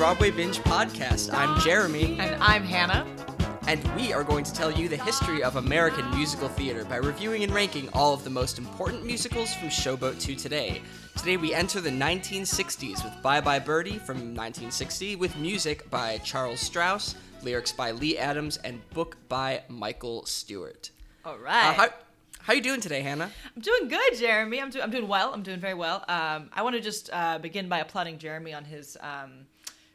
Broadway Binge podcast. I'm Jeremy, And I'm Hannah. and we are going to tell you the history of American musical theater by reviewing and ranking all of the most important musicals from Showboat to today. Today we enter the 1960s with Bye Bye Birdie from 1960 with music by Charles Strouse, lyrics by Lee Adams, and book by Michael Stewart. All right. Uh, how, how you doing today, Hannah? I'm doing good, Jeremy. I'm, do- I'm doing well. I'm doing very well. Um, I want to just uh, begin by applauding Jeremy on his um,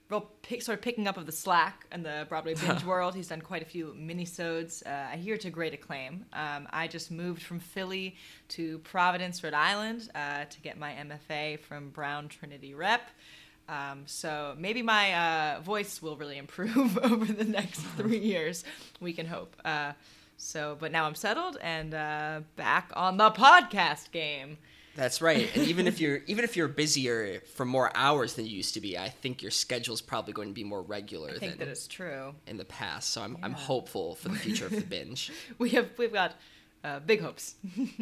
real pick, sort of picking up of the slack in the Broadway binge world. He's done quite a few minisodes. Uh, I hear to great acclaim. Um, I just moved from Philly to Providence, Rhode Island, uh, to get my MFA from Brown Trinity Rep. Um, so maybe my uh, voice will really improve over the next three years. We can hope. Uh, so, but now I'm settled and uh, back on the podcast game. That's right. And even if you're even if you're busier for more hours than you used to be, I think your schedule's probably going to be more regular I think than that is true. in the past. So I'm I'm hopeful for the future of the binge. We have we've got uh, big hopes.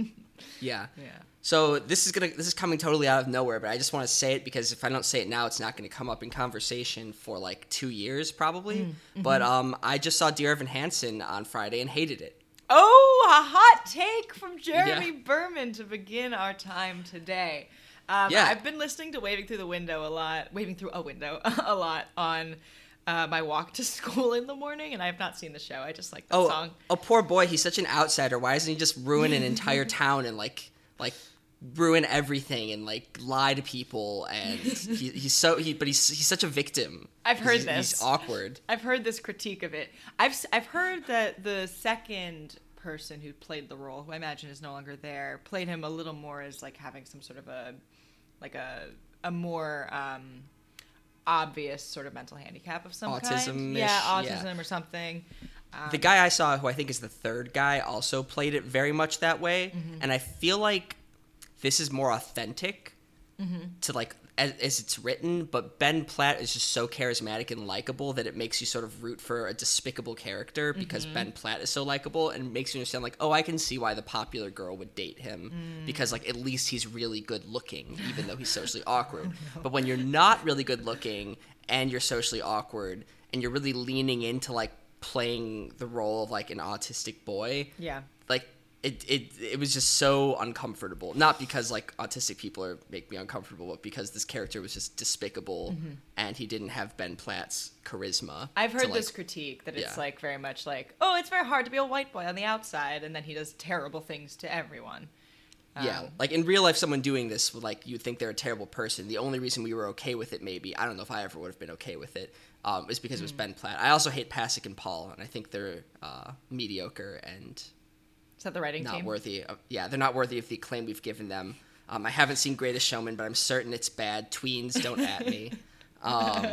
Yeah. yeah. So this is gonna this is coming totally out of nowhere, but I just want to say it because if I don't say it now, it's not going to come up in conversation for like two years probably. Mm, But mm-hmm. um, I just saw Dear Evan Hansen on Friday and hated it. Oh, a hot take from Jeremy Yeah. Berman to begin our time today. Um, Yeah. I've been listening to Waving Through the Window a lot, Waving Through a Window a lot on uh, my walk to school in the morning, and I have not seen the show. I just like the Oh, song. oh, poor boy, he's such an outsider. Why doesn't he just ruin an entire town and like like ruin everything and like lie to people and he, he's so he but he's he's such a victim. I've heard He's- this. He's awkward. I've heard this critique of it. I've i've heard that the second person who played the role, who I imagine is no longer there, played him a little more as like having some sort of a like a a more um, obvious sort of mental handicap of some kind. Autism-ish, Yeah, yeah. autism or something. Um, The guy I saw, who I think is the third guy, also played it very much that way, Mm-hmm. and I feel like this is more authentic Mm-hmm. to like as, as it's written. But Ben Platt is just so charismatic and likable that it makes you sort of root for a despicable character because Mm-hmm. Ben Platt is so likable and makes you understand like, oh, I can see why the popular girl would date him Mm. because like at least he's really good looking, even though he's socially awkward. Oh, But when you're not really good looking and you're socially awkward and you're really leaning into like playing the role of like an autistic boy, yeah. It, it it was just so uncomfortable. Not because like autistic people are make me uncomfortable, but because this character was just despicable and he didn't have Ben Platt's charisma. Mm-hmm. I've to, heard like- this critique that it's yeah. like very much like, oh, it's very hard to be a white boy on the outside, and then he does terrible things to everyone. Yeah, Um, like in real life, someone doing this would like you'd think they're a terrible person. The only reason we were okay with it, maybe I don't know if I ever would have been okay with it, um, is because it was Mm. Ben Platt. I also hate Pasek and Paul, and I think they're uh, mediocre and Is that the writing not team? worthy. Of, yeah, they're not worthy of the acclaim we've given them. Um, I haven't seen Greatest Showman, but I'm certain it's bad. Tweens, don't at me. Um,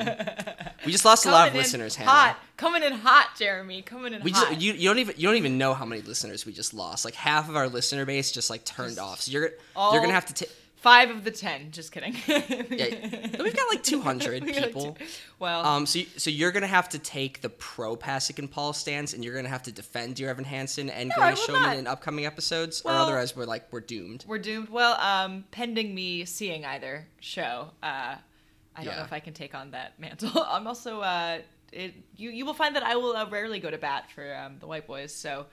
we just lost a lot of listeners. Hannah. Hot, coming in hot, Jeremy. Coming in We hot. just you, you don't even you don't even know how many listeners we just lost. Like half of our listener base just like turned Just off. So you're you're gonna have to take. Five of the ten. Just kidding. Yeah, we've got like 200 We got people. Well, Um, so, you- so you're gonna have to take the pro Pasek and Paul stance, and you're gonna have to defend your Evan Hansen and No, I Showman not. in upcoming episodes, Well- or otherwise we're like we're doomed. we're doomed. Well, um, pending me seeing either show, uh, I don't Yeah. know if I can take on that mantle. I'm also, uh, it, you you will find that I will uh, rarely go to bat for um, the white boys. So,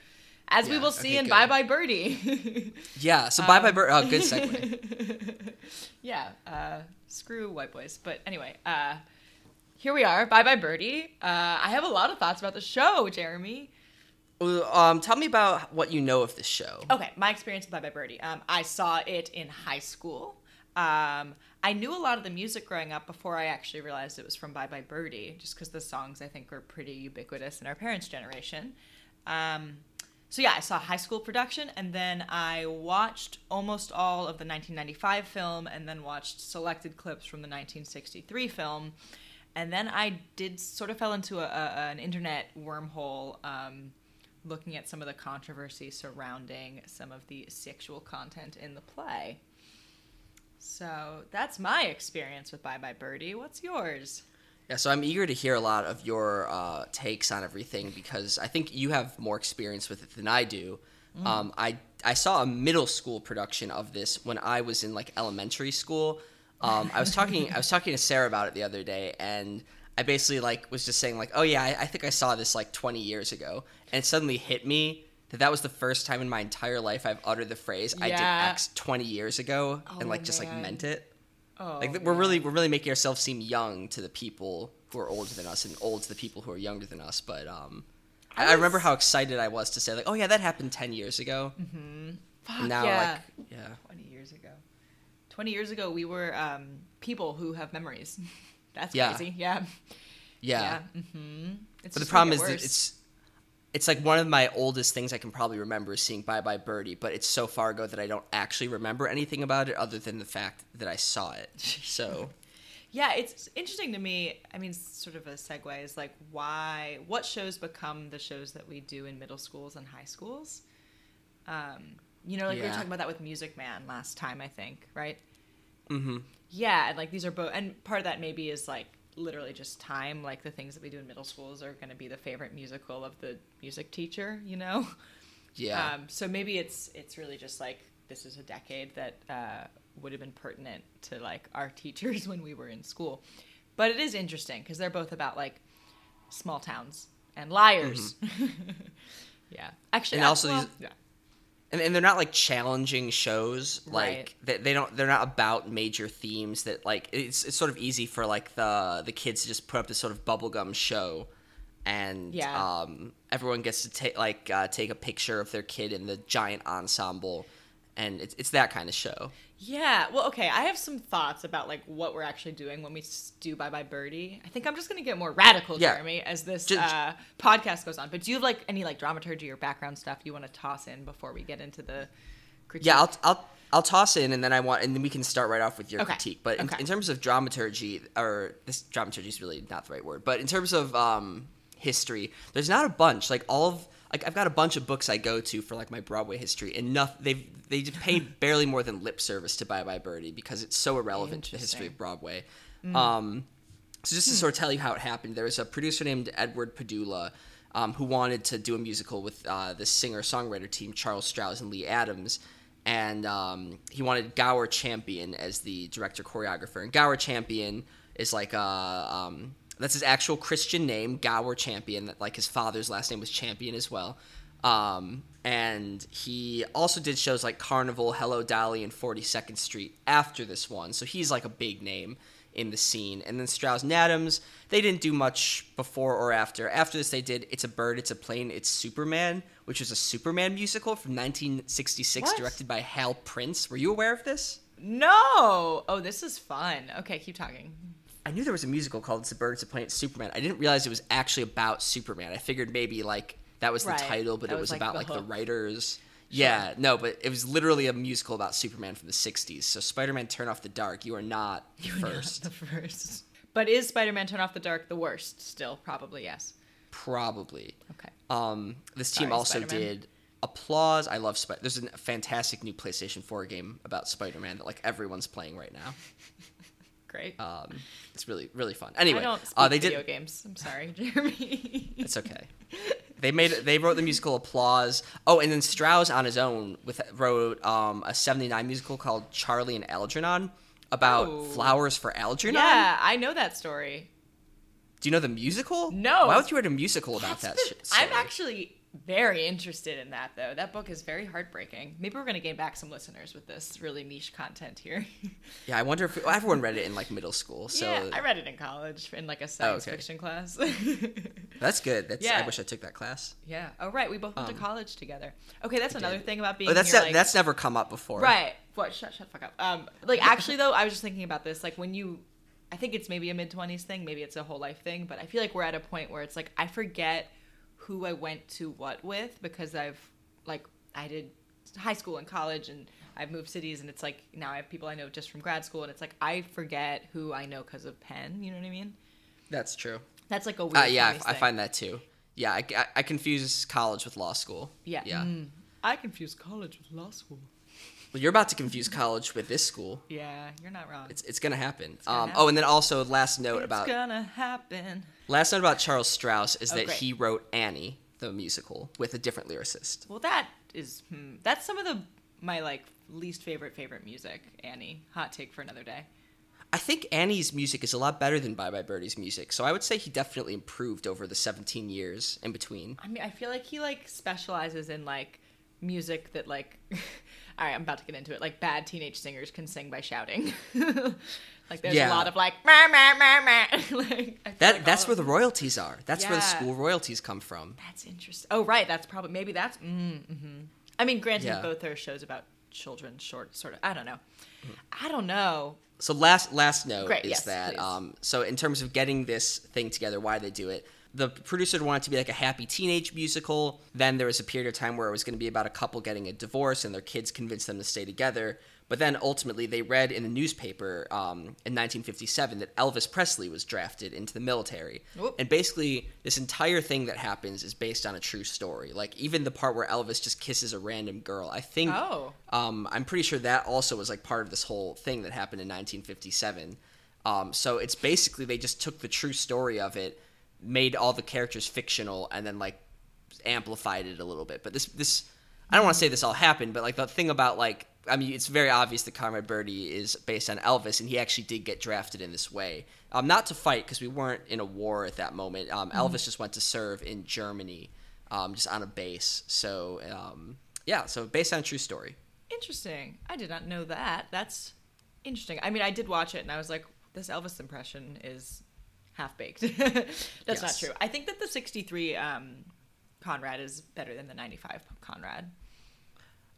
as we will see okay, in good. Bye Bye Birdie. Yeah. So bye bye. Um, Bur- oh, good segue. yeah, uh, screw white boys. But anyway, uh, here we are. Bye Bye Birdie. Uh, I have a lot of thoughts about the show, Jeremy. Um, tell me about what you know of this show. Okay, my experience with Bye Bye Birdie. Um, I saw it in high school. Um, I knew a lot of the music growing up before I actually realized it was from Bye Bye Birdie, just because the songs I think were pretty ubiquitous in our parents' generation. Um, so yeah, I saw high school production, and then I watched almost all of the 1995 film, and then watched selected clips from the 1963 film, and then I did sort of fell into a, a, an internet wormhole. Um, looking at some of the controversy surrounding some of the sexual content in the play. So that's my experience with Bye Bye Birdie. What's yours? Yeah, so I'm eager to hear a lot of your uh, takes on everything because I think you have more experience with it than I do. Um, I I saw a middle school production of this when I was in like elementary school. Um, I was talking I was talking to Sarah about it the other day, and I basically like was just saying like, oh yeah, I, I think I saw this like 20 years ago, and it suddenly hit me that that was the first time in my entire life I've uttered the phrase "I did X 20 years ago" and Oh, like just like meant it. Oh, Like we're really we're really making ourselves seem young to the people who are older than us and old to the people who are younger than us. But um, I, I remember how excited I was to say like, oh yeah, that happened 10 years ago. Fuck And now yeah. like yeah. 20 years ago. 20 years ago, we were um, people who have memories. That's Yeah. crazy. Yeah. Yeah. Mm-hmm. It's But the problem is that it's it's like one of my oldest things I can probably remember is seeing Bye Bye Birdie, but it's so far ago that I don't actually remember anything about it other than the fact that I saw it. So Yeah, it's interesting to me. I mean, sort of a segue is like why, what shows become the shows that we do in middle schools and high schools? Um, you know, like we were talking about that with Music Man last time, I think, right? Mm-hmm. Yeah, and like these are both, and part of that maybe is like literally just time. Like the things that we do in middle schools are going to be the favorite musical of the music teacher, you know. yeah. Um, so maybe it's it's really just like this is a decade that uh, would have been pertinent to like our teachers when we were in school. But it is interesting because they're both about like small towns and liars. yeah, actually, Mm-hmm. And I- also well, these- yeah. And, and they're not like challenging shows like Right. they, they don't they're not about major themes that like it's, it's sort of easy for like the the kids to just put up this sort of bubblegum show and Yeah. um, everyone gets to take like uh, take a picture of their kid in the giant ensemble and it's, it's that kind of show Yeah, well, okay. I have some thoughts about like what we're actually doing when we do Bye Bye Birdie. I think I'm just gonna get more radical, Yeah. Jeremy, as this Ju- uh, podcast goes on. But do you have like any like dramaturgy or background stuff you want to toss in before we get into the critique? Yeah, I'll I'll I'll toss in, and then I want, and then we can start right off with your Okay. critique. But in, Okay. in terms of dramaturgy, or this dramaturgy is really not the right word, but in terms of um, history, there's not a bunch. Like all of like I've got a bunch of books I go to for like my Broadway history, and nothing they they just pay barely more than lip service to Bye Bye Birdie because it's so irrelevant to the history of Broadway. Um, so just to Hmm. sort of tell you how it happened, there was a producer named Edward Padula um, who wanted to do a musical with uh, the singer-songwriter team Charles Strouse and Lee Adams, and um, he wanted Gower Champion as the director choreographer. And Gower Champion is like a um, that's his actual Christian name, Gower Champion. That like his father's last name was Champion as well. Um, and he also did shows like Carnival, Hello Dolly, and 42nd Street after this one. So he's like a big name in the scene. And then Strouse and Adams, they didn't do much before or after. After this, they did It's a Bird, It's a Plane, It's Superman, which was a Superman musical from 1966, What? directed by Hal Prince. Were you aware of this? No. Oh, this is fun. Okay, keep talking. I knew there was a musical called It's a Bird, It's a Plane, It's Superman. I didn't realize it was actually about Superman. I figured maybe like that was the Right. title, but That it was, was like, about the like the hook. writers. Yeah, no, but it was literally a musical about Superman from the 60s. So Spider-Man Turn Off the Dark, you are not first. the first. But is Spider-Man Turn Off the Dark the worst? Still, probably yes. Probably. Okay. Um, this team also Spider-Man. did Applause. I love Spider. There's a fantastic new PlayStation 4 game about Spider-Man that like everyone's playing right now. Great. Um, it's really really fun. Anyway, I don't speak uh, they video did. games. I'm sorry, Jeremy. It's okay. They made they wrote the musical Applause. Oh, and then Strouse on his own with wrote um, a '79 musical called Charlie and Algernon about Oh. flowers for Algernon. yeah, I know that story. Do you know the musical? No. Why would you write a musical about That's that? the- I'm actually very interested in that though. That book is very heartbreaking. Maybe we're gonna gain back some listeners with this really niche content here. Yeah, I wonder if well, everyone read it in like middle school. So yeah, I read it in college in like a science okay. fiction class. that's good. That's I wish I took that class. yeah. Oh right, we both went to Um, college together. Okay, that's another did. thing about being Oh, that's here, ne- like- that's never come up before. Right. What? Shut, shut the fuck up. Um, like actually though, I was just thinking about this. Like when you, I think it's maybe a mid twenties thing, maybe it's a whole life thing, but I feel like we're at a point where it's like I forget who I went to what with because I've like I did high school and college and I've moved cities and it's like now I have people I know just from grad school and it's like I forget who I know because of Penn. You know what I mean? That's true. That's like a weird. Uh, yeah, 20s I, I find that too. Yeah, I, I, I confuse college with law school. Yeah. Yeah. Mm. I confuse college with law school. Well, you're about to confuse college with this school. Yeah, you're not wrong. It's it's gonna happen. gonna um, happen. Oh, and then also last note about it's about gonna happen. last note about Charles Strouse is Oh, that great. he wrote Annie the musical with a different lyricist. Well, that is hmm, that's some of the my like least favorite favorite music. Annie, hot take for another day. I think Annie's music is a lot better than Bye Bye Birdie's music, so I would say he definitely improved over the 17 years in between. I mean, I feel like he like specializes in like music that like all right i'm about to get into it like bad teenage singers can sing by shouting like there's Yeah. a lot of like, meh, meh, meh, like That like that's where the royalties are. That's where the school royalties come from. that's interesting oh right that's probably maybe that's mm, hmm i mean granted Yeah. both are shows about children short sort of i don't know i don't know So last last note Great, is yes, that please. um, so in terms of getting this thing together, why they do it. The producer wanted to be like a happy teenage musical. Then there was a period of time where it was going to be about a couple getting a divorce and their kids convinced them to stay together. But then ultimately they read in the newspaper um, in 1957 that Elvis Presley was drafted into the military. Whoop. And basically, this entire thing that happens is based on a true story. Like even the part where Elvis just kisses a random girl. I think Oh. um, I'm pretty sure that also was like part of this whole thing that happened in 1957. Um, so it's basically they just took the true story of it, made all the characters fictional, and then like amplified it a little bit. But this this I don't want to say this all happened, but like the thing about like I mean it's very obvious that Conrad Birdie is based on Elvis, and he actually did get drafted in this way. Um, not to fight because we weren't in a war at that moment. Um, Elvis just went to serve in Germany, um, just on a base. So um, yeah, so based on a true story. Interesting. I did not know that. That's interesting. I mean, I did watch it and I was like, this Elvis impression is half baked. That's not true. I think that the 63 um, Conrad is better than the 95 Conrad.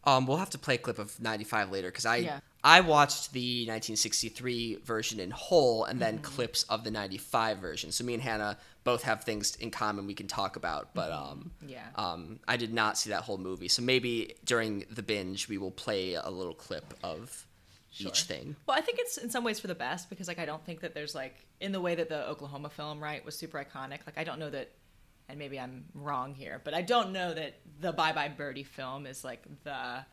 Um, we'll have to play a clip of '95 later because I Yeah. I watched the 1963 version in whole and Mm-hmm. then clips of the '95 version. So me and Hannah both have things in common we can talk about. But um, Mm-hmm. Yeah. um, I did not see that whole movie. So maybe during the binge we will play a little clip of each thing. Well, I think it's in some ways for the best because, like, I don't think that there's like in the way that the Oklahoma film, right, was super iconic. Like, I don't know that, and maybe I'm wrong here, but I don't know that the Bye Bye Birdie film is like the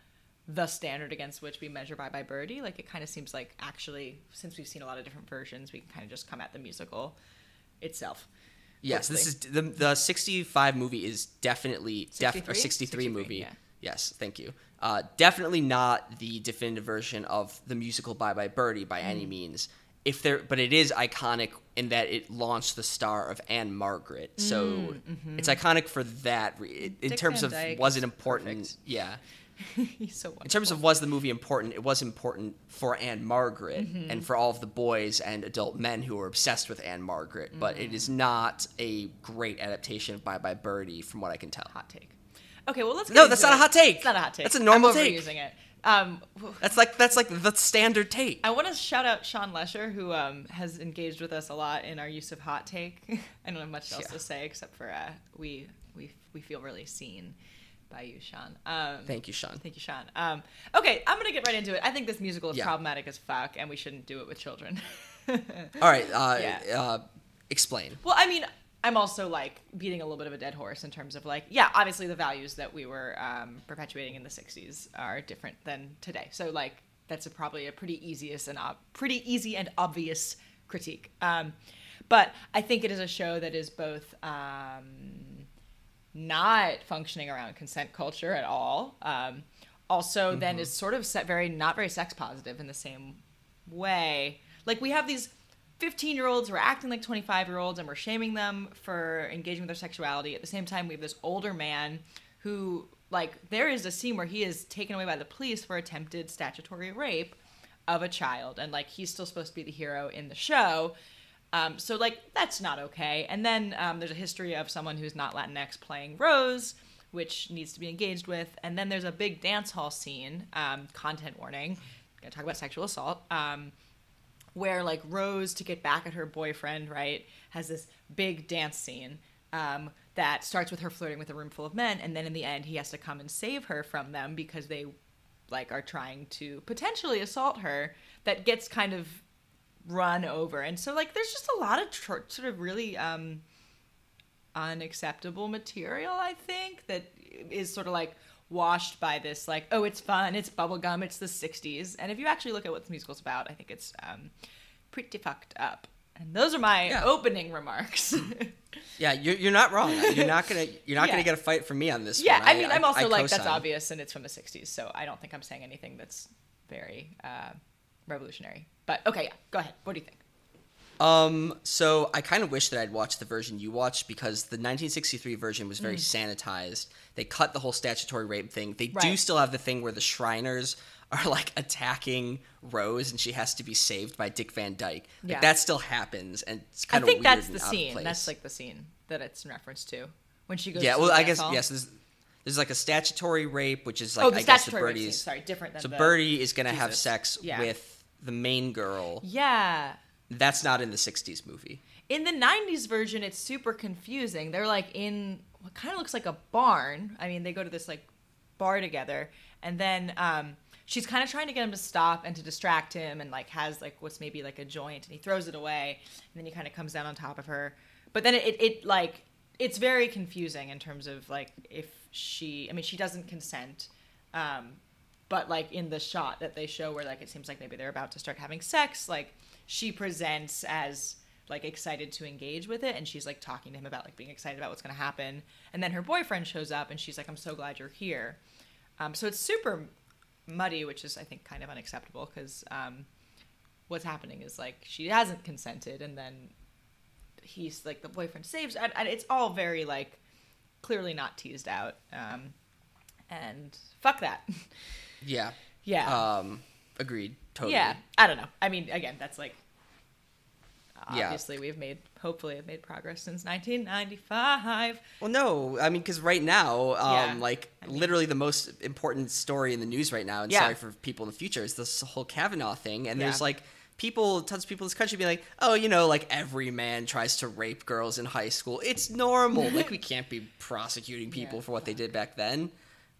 the standard against which we measure Bye Bye Birdie. Like, it kind of seems like actually, since we've seen a lot of different versions, we can kind of just come at the musical itself. Yes, this is the the 65 movie is definitely def, or 63? 63, 63, movie. yeah. Yes, thank you. Uh, definitely not the definitive version of the musical Bye Bye Birdie by any Mm. means. If there, but it is iconic in that it launched the star of Ann-Margret. So it's iconic for that. re- In Mm, mm-hmm. Dick terms of was it important? perfect. Yeah. So. In terms of was the movie important, it was important for Ann-Margret Mm-hmm. and for all of the boys and adult men who were obsessed with Ann-Margret. But it Mm. is not a great adaptation of Bye Bye Birdie, from what I can tell. hot take. Okay, well let's. No, that's not a hot take. It's not a hot take. That's a normal I'm take. overusing it. Um, That's like that's like the standard take. I want to shout out Sean Lesher, who um, has engaged with us a lot in our use of hot take. I don't have much else Yeah. to say except for uh, we we we feel really seen by you, Sean. Um, Thank you, Sean. Thank you, Sean. Um, okay, I'm gonna get right into it. I think this musical is Yeah. problematic as fuck, and we shouldn't do it with children. All right, uh, Yeah. uh, explain. Well, I mean, I'm also like beating a little bit of a dead horse in terms of like, yeah, obviously the values that we were um, perpetuating in the '60s are different than today. So like, that's a, probably a pretty easiest and ob- pretty easy and obvious critique. Um, but I think it is a show that is both um, not functioning around consent culture at all. Um, also, then is sort of set very not very sex positive in the same way. Like we have these 15 year olds who are acting like 25 year olds and we're shaming them for engaging with their sexuality. At the same time, we have this older man who, like, there is a scene where he is taken away by the police for attempted statutory rape of a child. And, like, he's still supposed to be the hero in the show. Um, so, like, that's not okay. And then um, there's a history of someone who's not Latinx playing Rose, which needs to be engaged with. And then there's a big dance hall scene, um, content warning. Gonna talk about sexual assault. Where like Rose to get back at her boyfriend, right, has this big dance scene um, that starts with her flirting with a room full of men, and then in the end he has to come and save her from them because they like are trying to potentially assault her. That gets kind of run over, and so like there's just a lot of tr- sort of really um, unacceptable material. I think that is sort of like washed by this like oh it's fun it's bubblegum it's the 60s and if you actually look at what the musical's about i think it's um, pretty fucked up and those are my Yeah. opening remarks Yeah, you're, you're not wrong. You're not gonna you're not Yeah. gonna get a fight from me on this. yeah one. i mean i'm also I like that's co-sign. obvious and it's from the 60s so i don't think i'm saying anything that's very uh, revolutionary But okay, yeah, go ahead. What do you think? Um, so I kind of wish that I'd watched the version you watched because the 1963 version was Mm. very sanitized. They cut the whole statutory rape thing. They do still have the thing where the Shriners are like attacking Rose and she has to be saved by Dick Van Dyke. Like, Yeah. that still happens and it's I kind of think weird that's the scene. That's like the scene that it's in reference to when she goes. yeah. Well, I guess hall. yes. There's, there's like a statutory rape, which is like oh, I guess the statutory rape scene. birdies. Sorry, different than So Birdie is gonna have sex Yeah. with the main girl. Yeah. That's not in the 60s movie. In the 90s version, it's super confusing. They're like in what kind of looks like a barn. I mean, they go to this like bar together, and then um, she's kind of trying to get him to stop and to distract him, and like has like what's maybe like a joint, and he throws it away, and then he kind of comes down on top of her. But then it, it, it like it's very confusing in terms of like if she, I mean, she doesn't consent. Um, but like in the shot that they show where like it seems like maybe they're about to start having sex like she presents as like excited to engage with it and she's like talking to him about like being excited about what's going to happen. And then her boyfriend shows up and she's like i'm so glad you're here. Um, so it's super muddy which is i think kind of unacceptable because um, what's happening is like she hasn't consented and then he's like the boyfriend saves and, and it's all very like clearly not teased out um, and fuck that. Yeah. yeah. Um, agreed. Totally. yeah i don't know i mean again that's like Yeah. obviously we've made hopefully have made progress since 1995 Well, no, I mean, because right now, um, Yeah. like I mean- literally the most important story in the news right now, and Yeah. sorry for people in the future, is this whole Kavanaugh thing. And there's like people, tons of people in this country be like, oh, you know, like every man tries to rape girls in high school. It's normal. like we can't be prosecuting people Yeah, for what they did back then.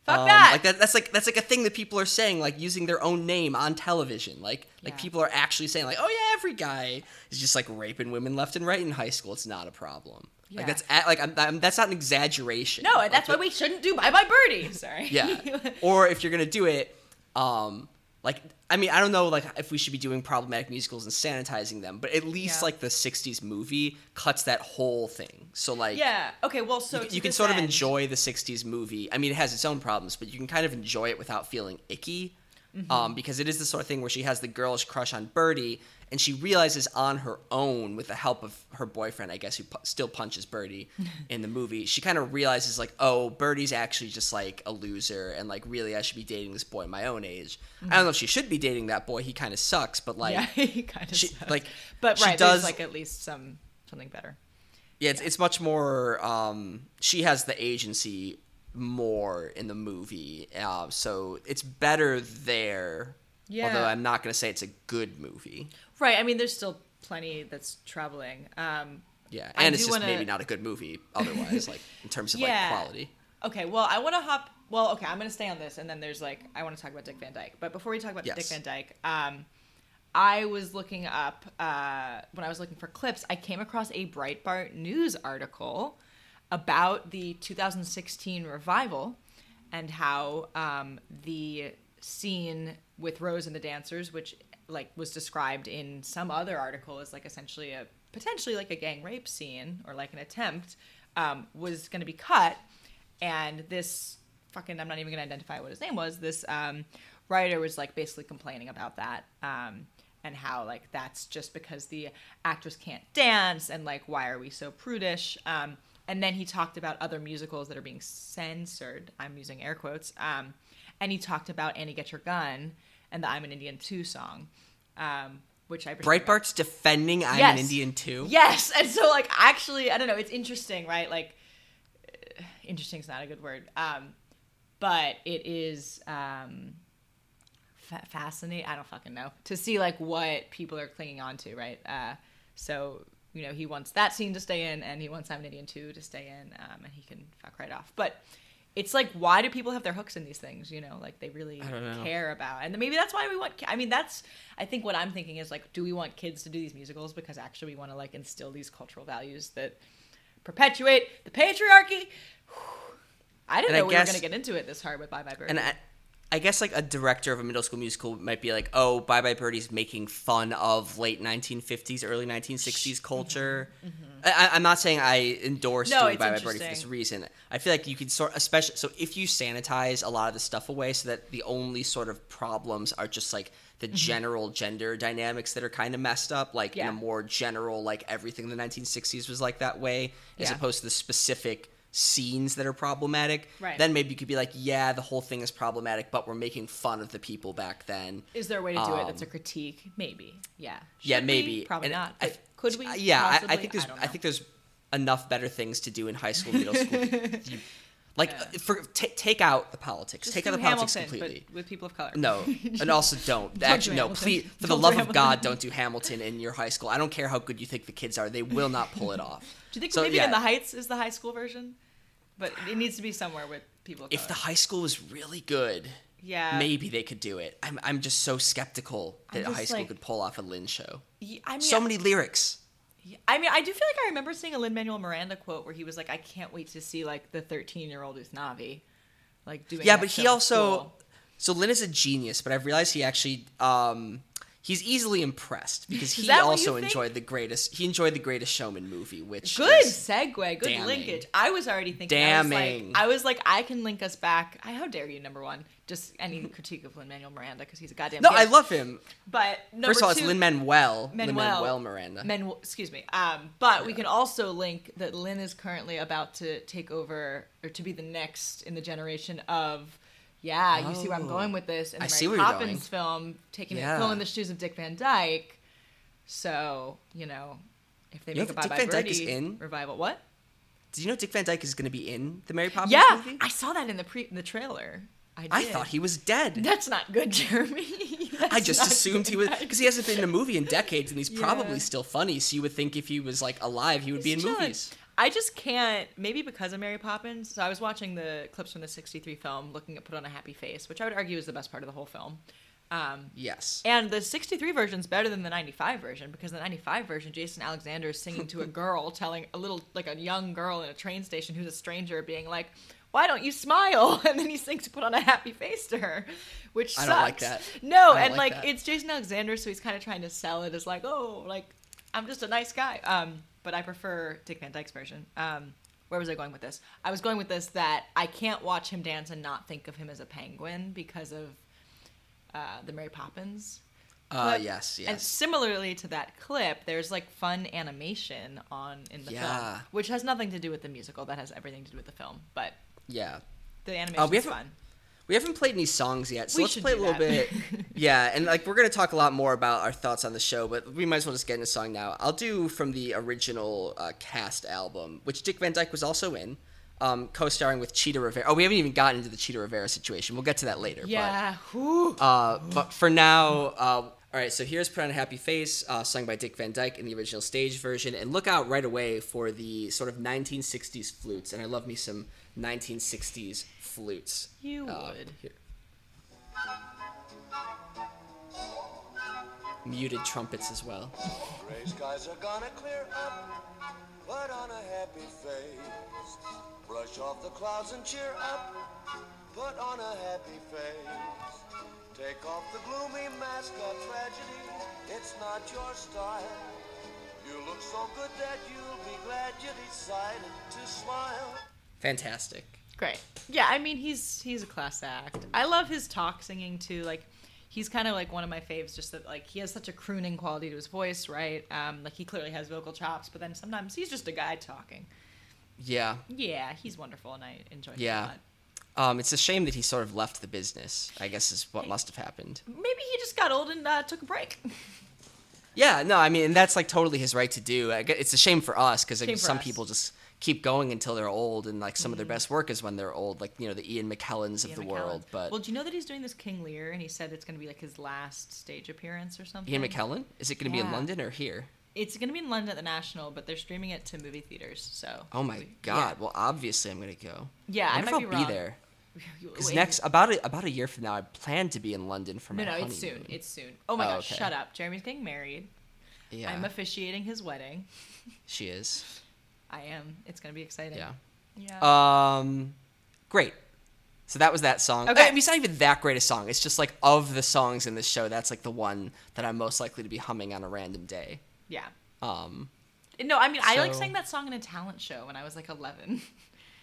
Fuck Um, that. Like that, that's like that's like a thing that people are saying, like using their own name on television. Like like Yeah. people are actually saying, like, oh yeah, every guy is just like raping women left and right in high school. It's not a problem. Yeah. Like that's a- like I'm, I'm, that's not an exaggeration. no Like, that's why it- we shouldn't do bye bye birdie sorry Yeah. or if you're gonna do it, um, like I mean I don't know like if we should be doing problematic musicals and sanitizing them, but at least Yeah. like the '60s movie cuts that whole thing. So like yeah okay well so you, you can sort of enjoy the 60s movie i mean it has its own problems but you can kind of enjoy it without feeling icky Mm-hmm. um, because it is the sort of thing where she has the girlish crush on birdie and she realizes on her own with the help of her boyfriend i guess who pu- still punches birdie in the movie she kind of realizes like oh birdie's actually just like a loser and like really i should be dating this boy my own age i don't know if she should be dating that boy he kind of sucks but like yeah he kind of sucks. like, but she right does- there's like at least some something better Yeah, it's, it's much more. Um, she has the agency more in the movie, uh, so it's better there. Yeah. Although I'm not going to say it's a good movie. right i mean there's still plenty that's troubling um Yeah, I and it's just wanna- maybe not a good movie otherwise, like in terms of Yeah. like quality. Okay, well, I want to hop. Well, okay, I'm going to stay on this, and then there's like I want to talk about Dick Van Dyke. But before we talk about Yes. Dick Van Dyke, um, I was looking up uh, when I was looking for clips. I came across a Breitbart news article about the 2016 revival and how um, the scene with Rose and the dancers, which like was described in some other article as like essentially a potentially like a gang rape scene or like an attempt, um, was going to be cut. And this fucking i'm not even gonna identify what his name was this um, writer was like basically complaining about that um, and how like that's just because the actress can't dance and like why are we so prudish? Um, and then he talked about other musicals that are being censored i'm using air quotes um, and he talked about annie get your gun and the i'm an indian 2 song um, which i Breitbart's defending I'm Yes. an Indian too. Yes, and so like actually, I don't know. It's interesting, right? Like, uh, interesting is not a good word, um, but it is um, fa- fascinating. I don't fucking know to see like what people are clinging on to, right? Uh, so you know, he wants that scene to stay in, and he wants I'm an Indian too to stay in, um, and he can fuck right off. But it's like, why do people have their hooks in these things? You know, like they really know. care about, and maybe that's why we want. I mean, that's I think what I'm thinking is like, do we want kids to do these musicals because actually we want to like instill these cultural values that perpetuate the patriarchy? I didn't And I know we guess- were going to get into it this hard with Bye Bye Birdie. And I, I guess like a director of a middle school musical might be like, oh, Bye Bye Birdie's making fun of late 1950s, early 1960s culture. I, I'm not saying I endorse Mm-hmm. No, doing Bye Bye Birdie for this reason. I feel like you could sort, especially so if you sanitize a lot of the stuff away, so that the only sort of problems are just like the general gender dynamics that are kind of messed up, like in a more general, like everything in the 1960s was like that way, as Yeah. opposed to the specific scenes that are problematic. Right. Then maybe you could be like, yeah, the whole thing is problematic, but we're making fun of the people back then. Is there a way to do it that's a Um, critique? Maybe. Yeah. yeah, Should we? maybe. Probably And not. I- could we? Yeah, I, I think there's don't I, think there's enough better things to do in high school, middle school. You- like Yeah. uh, for ta take out the politics, Just take out the politics completely. with people of color. No, and also don't. Actually, no. Hamilton. Please, for the Don't do love of Hamilton. God, don't do Hamilton in your high school. I don't care how good you think the kids are; they will not pull it off. Do you think So, maybe yeah, in the Heights is the high school version? But it needs to be somewhere with people if the high school was really good, yeah, maybe they could do it. I'm, I'm just so skeptical that a high school like- could pull off a Lin show. Y- I mean, So many lyrics. I mean, I do feel like I remember seeing a Lin Manuel Miranda quote where he was like, "I can't wait to see like the 13 year old Usnavi, like doing." Yeah, but he also school." so Lin is a genius, but I've realized he actually um he's easily impressed because he that what you also enjoyed the greatest he enjoyed the greatest showman movie, which Good segue, good damning. linkage. I was already thinking. I was, like, I was like, I can link us back. I how dare you? Number one, just any critique of Lin Manuel Miranda because he's a goddamn. No, gift. I love him. But number First of all, it's Lin Manuel. Lin Manuel. Manuel Miranda. Men, excuse me. Um, but we can also link that Lin is currently about to take over or to be the next in the generation of. Yeah, you see where I'm Oh. going with this. In the I Mary see where you're Poppins going. film, taking Yeah. it, filling the shoes of Dick Van Dyke. So you know, if they You make a Bye Dick Bye Van Dyke is in? revival, what? Did you know Dick Van Dyke is going to be in the Mary Poppins Yeah, movie? I saw that in the pre in the trailer. I. I thought he was dead. That's not good, Jeremy. I just assumed he was because he hasn't been in a movie in decades, and he's Yeah. probably still funny. So you would think if he was like alive, he would be in chilling. movies. I just can't. Maybe because of Mary Poppins. So I was watching the clips from the '63 film, looking at "Put on a Happy Face," which I would argue is the best part of the whole film. Um, Yes. and the '63 version is better than the '95 version because the '95 version, Jason Alexander is singing to a girl, telling a little like a young girl in a train station who's a stranger, being like, "Why don't you smile?" And then he sings to "Put on a Happy Face" to her, which I sucks. don't like that. No, I and like like it's Jason Alexander, so he's kind of trying to sell it as like, oh, like I'm just a nice guy. Um, but I prefer Dick Van Dyke's version. Um, where was I going with this? I was going with this that I can't watch him dance and not think of him as a penguin because of uh, the Mary Poppins. Uh, clip. yes, And similarly to that clip, there's like fun animation on in the film, which has nothing to do with the musical. That has everything to do with the film, but Yeah. the animation we is haven't- fun. We haven't played any songs yet, so We let's play a little that. bit. yeah, and like we're gonna talk a lot more about our thoughts on the show, but we might as well just get into a song now. I'll do from the original uh, cast album, which Dick Van Dyke was also in, um, co-starring with Chita Rivera. Oh, we haven't even gotten into the Chita Rivera situation. We'll get to that later. but- Yeah. Whew. Uh, but for now, uh, all right. So here's "Put on a Happy Face," uh, sung by Dick Van Dyke in the original stage version, and look out right away for the sort of 1960s flutes. And I love me some 1960s flutes. You Uh, would. here. Muted trumpets as well. Gray skies are gonna clear up. Put on a happy face. Brush off the clouds and cheer up. Put on a happy face. Take off the gloomy mask of tragedy. It's not your style. You look so good that you'll be glad you decided to smile. Fantastic. Great. Yeah, I mean he's he's a class act. I love his talk singing too. Like he's kind of like one of my faves. Just that like he has such a crooning quality to his voice, right? Um, like he clearly has vocal chops, but then sometimes he's just a guy talking. Yeah. Yeah, he's wonderful, and I enjoy him Yeah. a lot. Um, it's a shame that he sort of left the business. I guess is what must have happened. Maybe he just got old and uh, took a break. Yeah, no, I mean, and that's like totally his right to do. It's a shame for us because some us. people just keep going until they're old, and like some of their mm-hmm. best work is when they're old, like you know the Ian McKellens of the McKellen. world. But well, do you know that he's doing this King Lear, and he said it's going to be like his last stage appearance or something. Ian McKellen, is it going to be in London or here? It's going to be in London at the National, but they're streaming it to movie theaters. So. Oh my Yeah. god! Well, obviously I'm going to go. Yeah, I wonder might if be I'll wrong. be there. Because next about a, about a year from now, I plan to be in London for my No, no, honeymoon. it's soon. It's soon. Oh my Oh, gosh, okay. shut up. Jeremy's getting married. yeah, I'm officiating his wedding. she is. I am. It's gonna be exciting. Yeah. Yeah. Um, great. So that was that song. Okay. I mean, it's not even that great a song. It's just like of the songs in this show, that's like the one that I'm most likely to be humming on a random day. yeah. Um, No, I mean I like So- sang that song in a talent show when I was like 11.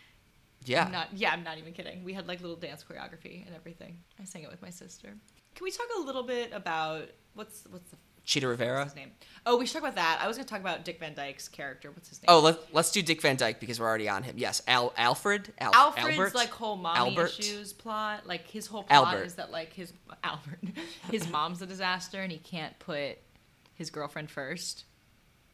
yeah. I'm not. Yeah, I'm not even kidding. We had like little dance choreography and everything. I sang it with my sister. Can we talk a little bit about what's what's the Chita Rivera. his name? Oh, we should talk about that. I was going to talk about Dick Van Dyke's character. What's his name? Oh, let, let's do Dick Van Dyke because we're already on him. Yes, Al Alfred. Al, Alfred's Albert? like whole mommy Albert. issues plot. Like his whole plot Albert. is that like his Albert, his mom's a disaster, and he can't put his girlfriend first.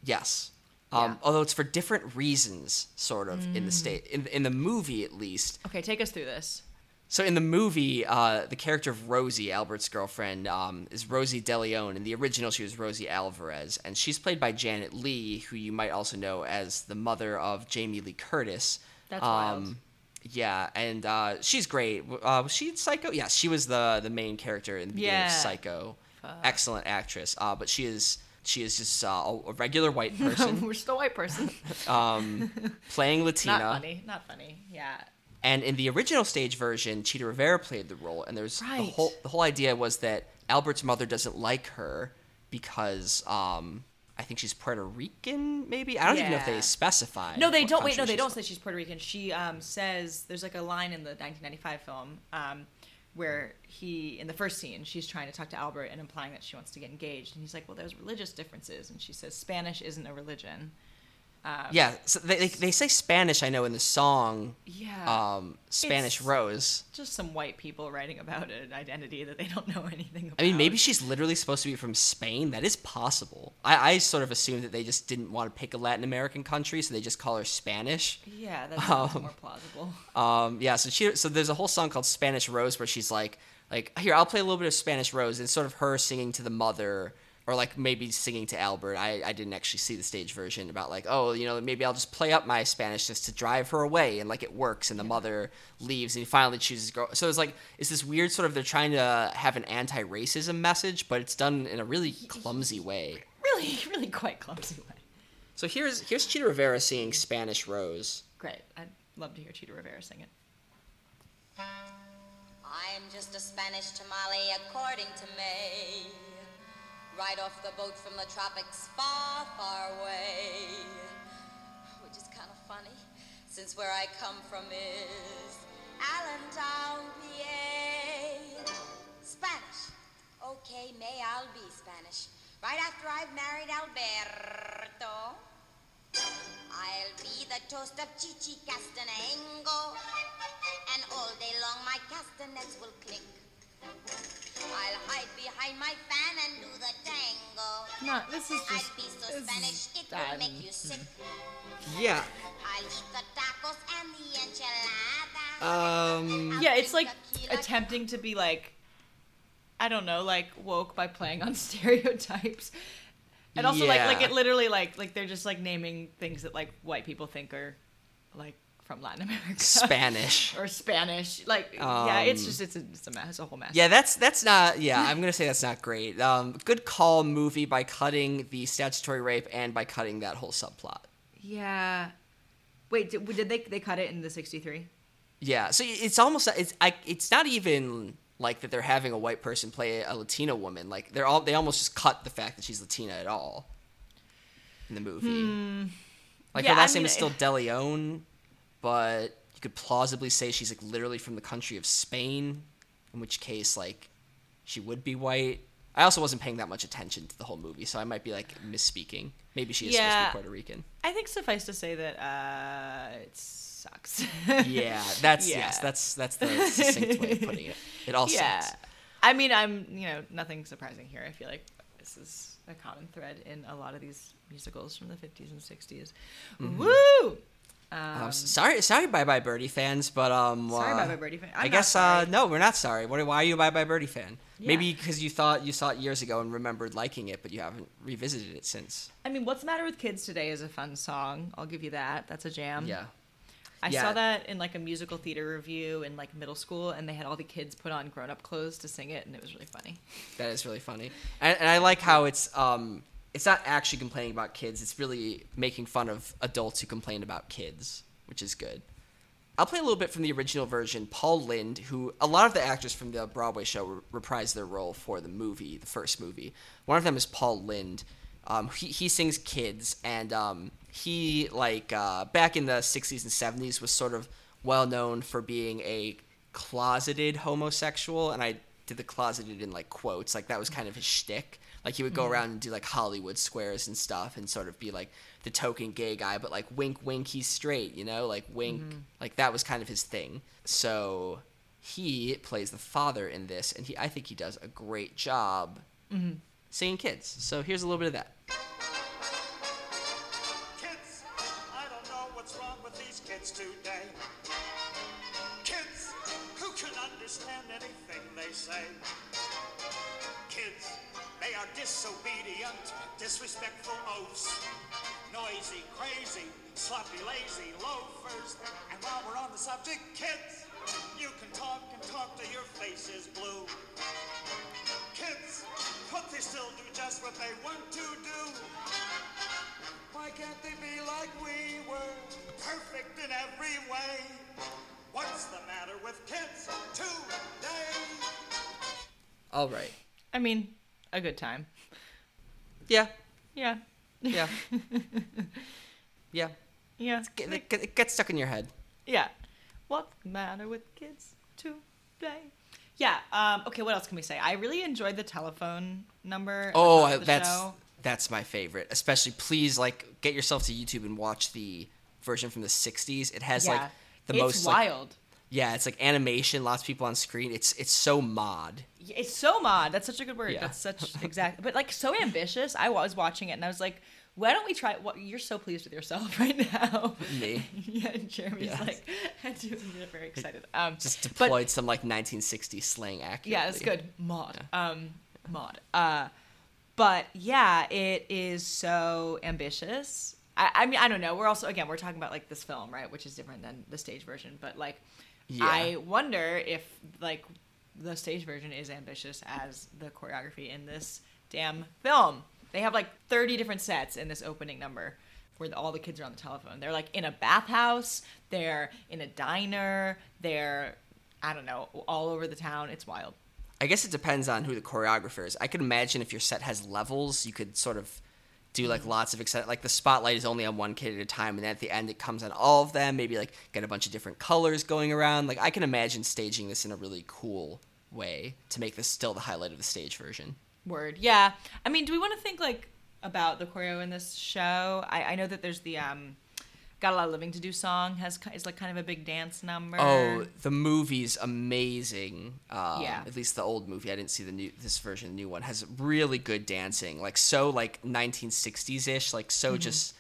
Yes. Yeah. Um, Although it's for different reasons, sort of in the state in in the movie at least. Okay, take us through this. So in the movie, uh, the character of Rosie, Albert's girlfriend, um, is Rosie DeLeon. In the original, she was Rosie Alvarez, and she's played by Janet Leigh, who you might also know as the mother of Jamie Lee Curtis. That's wild. um, Yeah, and uh, she's great. Uh, was she in Psycho? Yeah, she was the the main character in the beginning Yeah. of Psycho. Excellent actress. Uh, but she is she is just uh, a a regular white person We're still a white person. um, playing Latina. Not funny. Not funny. Yeah. And in the original stage version, Chita Rivera played the role, and there's the whole the whole idea was that Albert's mother doesn't like her because um, I think she's Puerto Rican, maybe I don't even know if they specify. No, they don't. Wait, no, they don't from. say she's Puerto Rican. She um, says there's like a line in the 1995 film um, where he, in the first scene, she's trying to talk to Albert and implying that she wants to get engaged, and he's like, "Well, there's religious differences," and she says, "Spanish isn't a religion." Um, Yeah, so they, they they say Spanish. I know in the song Yeah. um, Spanish It's- Rose. just some white people writing about an identity that they don't know anything about. I mean, maybe she's literally supposed to be from Spain. That is possible. I, I sort of assumed that they just didn't want to pick a Latin American country, so they just call her Spanish. Yeah, that's Um, more plausible. Um, yeah, so she so there's a whole song called Spanish Rose where she's like like here I'll play a little bit of Spanish Rose and it's sort of her singing to the mother or like maybe singing to Albert. I, I didn't actually see the stage version about like oh you know maybe I'll just play up my Spanish just to drive her away and like it works and the mother leaves and he finally chooses girl. So it's like it's this weird sort of they're trying to have an anti-racism message but it's done in a really clumsy way. Really, really quite clumsy way. So here's here's Chita Rivera singing Spanish Rose. Great. I'd love to hear Chita Rivera sing it. I'm just a Spanish tamale according to Mae. Right off the boat from the tropics far, far away. Which is kind of funny, since where I come from is Allentown, PA. Spanish. Okay, Mae, I'll be Spanish. Right after I've married Alberto. I'll be the toast of Chichi Castanango. And all day long my castanets will click. I'll hide behind my fan and do the tango. No, this is I'd just. be so this is Spanish it bad. would make you sick. Yeah. I'll eat the tacos and the enchiladas. Um. Yeah, it's like attempting to be like, I don't know, like woke by playing on stereotypes, and also like like it literally like like they're just like naming things that like white people think are like from Latin America, Spanish. or Spanish. Like yeah, it's Um, just it's a, it's a mess, a whole mess. Yeah, that's that's not. Yeah, I'm gonna say that's not great. Um, good call, movie, by cutting the statutory rape and by cutting that whole subplot. Yeah. Wait, did, did they they cut it in the '63? Yeah, so it's almost it's I it's not even like that they're having a white person play a Latina woman. Like they're all they almost just cut the fact that she's Latina at all in the movie. Like Yeah, her I last name is still DeLeon, but you could plausibly say she's like literally from the country of Spain, in which case like she would be white. I also wasn't paying that much attention to the whole movie, so I might be like misspeaking. Maybe she is supposed to be Puerto Rican. I think suffice to say that uh, it sucks. Yeah, that's Yeah. yes, that's that's the succinct way of putting it. It all yeah. sucks. I mean, I'm you know nothing surprising here. I feel like this is a common thread in a lot of these musicals from the 50s and 60s. Mm-hmm. Woo! Um, s- sorry, sorry, Bye Bye Birdie fans, but um, Sorry, uh, Bye Bye Birdie fan. I'm I guess uh, no, we're not sorry. What, why are you a Bye Bye Birdie fan? Yeah. Maybe because you thought you saw it years ago and remembered liking it, but you haven't revisited it since. I mean, What's the Matter with Kids Today is a fun song. I'll give you that. That's a jam. yeah, I Yeah. saw that in like a musical theater review in like middle school, and they had all the kids put on grown up clothes to sing it, and it was really funny. that is really funny, and, and I like how it's um, it's not actually complaining about kids. It's really making fun of adults who complain about kids, which is good. I'll play a little bit from the original version. Paul Lynde, who a lot of the actors from the Broadway show re- reprised their role for the movie, the first movie. One of them is Paul Lynde. Um, he, he sings kids, and um, he like uh, back in the '60s and '70s was sort of well known for being a closeted homosexual, and I did the closeted in like quotes. Like that was kind of his shtick. Like he would go mm-hmm. around and do like Hollywood squares and stuff, and sort of be like the token gay guy, but like wink, wink, he's straight. You know, like wink, mm-hmm. like that was kind of his thing. So he plays the father in this, and he I think he does a great job mm-hmm. singing kids. So here's a little bit of that. Kids, I don't know what's wrong with these kids today. Kids, who can understand anything they say? Kids, they are disobedient, disrespectful oafs. Noisy, crazy, sloppy, lazy loafers. And while we're on the subject, kids, you can talk and talk till your face is blue. Kids, but they still do just what they want to do. Why can't they be like we were? Perfect in every way. What's the matter with kids today? All right. I mean, a good time. Yeah. Yeah. Yeah. yeah. Yeah. Get, it, it gets stuck in your head. Yeah. What's the matter with kids today? Yeah. Um, okay. What else can we say? I really enjoyed the telephone number. Oh, that's show. that's my favorite. Especially, please like get yourself to YouTube and watch the version from the '60s. It has yeah. like the it's most like, wild. Yeah, it's like animation, lots of people on screen. It's it's so mod. It's so mod. That's such a good word. Yeah. That's such exact, but like so ambitious. I was watching it and I was like, why don't we try? What you're so pleased with yourself right now. Me. yeah, and Jeremy's Yes. like, I do get very excited. Um, Just but- deployed some like 1960s slang accurately. Yeah, it's good. Mod. Um, mod. Uh, but yeah, it is so ambitious. I, I mean, I don't know. We're also again, we're talking about like this film, right, which is different than the stage version. But like, Yeah. I wonder if like the stage version is ambitious as the choreography in this damn film. They have like thirty different sets in this opening number. Where all the kids are on the telephone. They're like in a bathhouse. They're in a diner. They're, I don't know, all over the town. It's wild. I guess it depends on who the choreographer is. I could imagine if your set has levels, you could sort of do like Mm-hmm. lots of exciting. Like the spotlight is only on one kid at a time, and then at the end it comes on all of them. Maybe like get a bunch of different colors going around. Like I can imagine staging this in a really cool way to make this still the highlight of the stage version. Word. Yeah. I mean, do we want to think like about the choreo in this show? I, I know that there's the um, "Got a Lot of Living to Do" song has is like kind of a big dance number. Oh, the movie's amazing. Um, Yeah. At least the old movie. I didn't see the new this version. The new one has really good dancing. Like so, like 1960s ish. Like so, Mm-hmm. just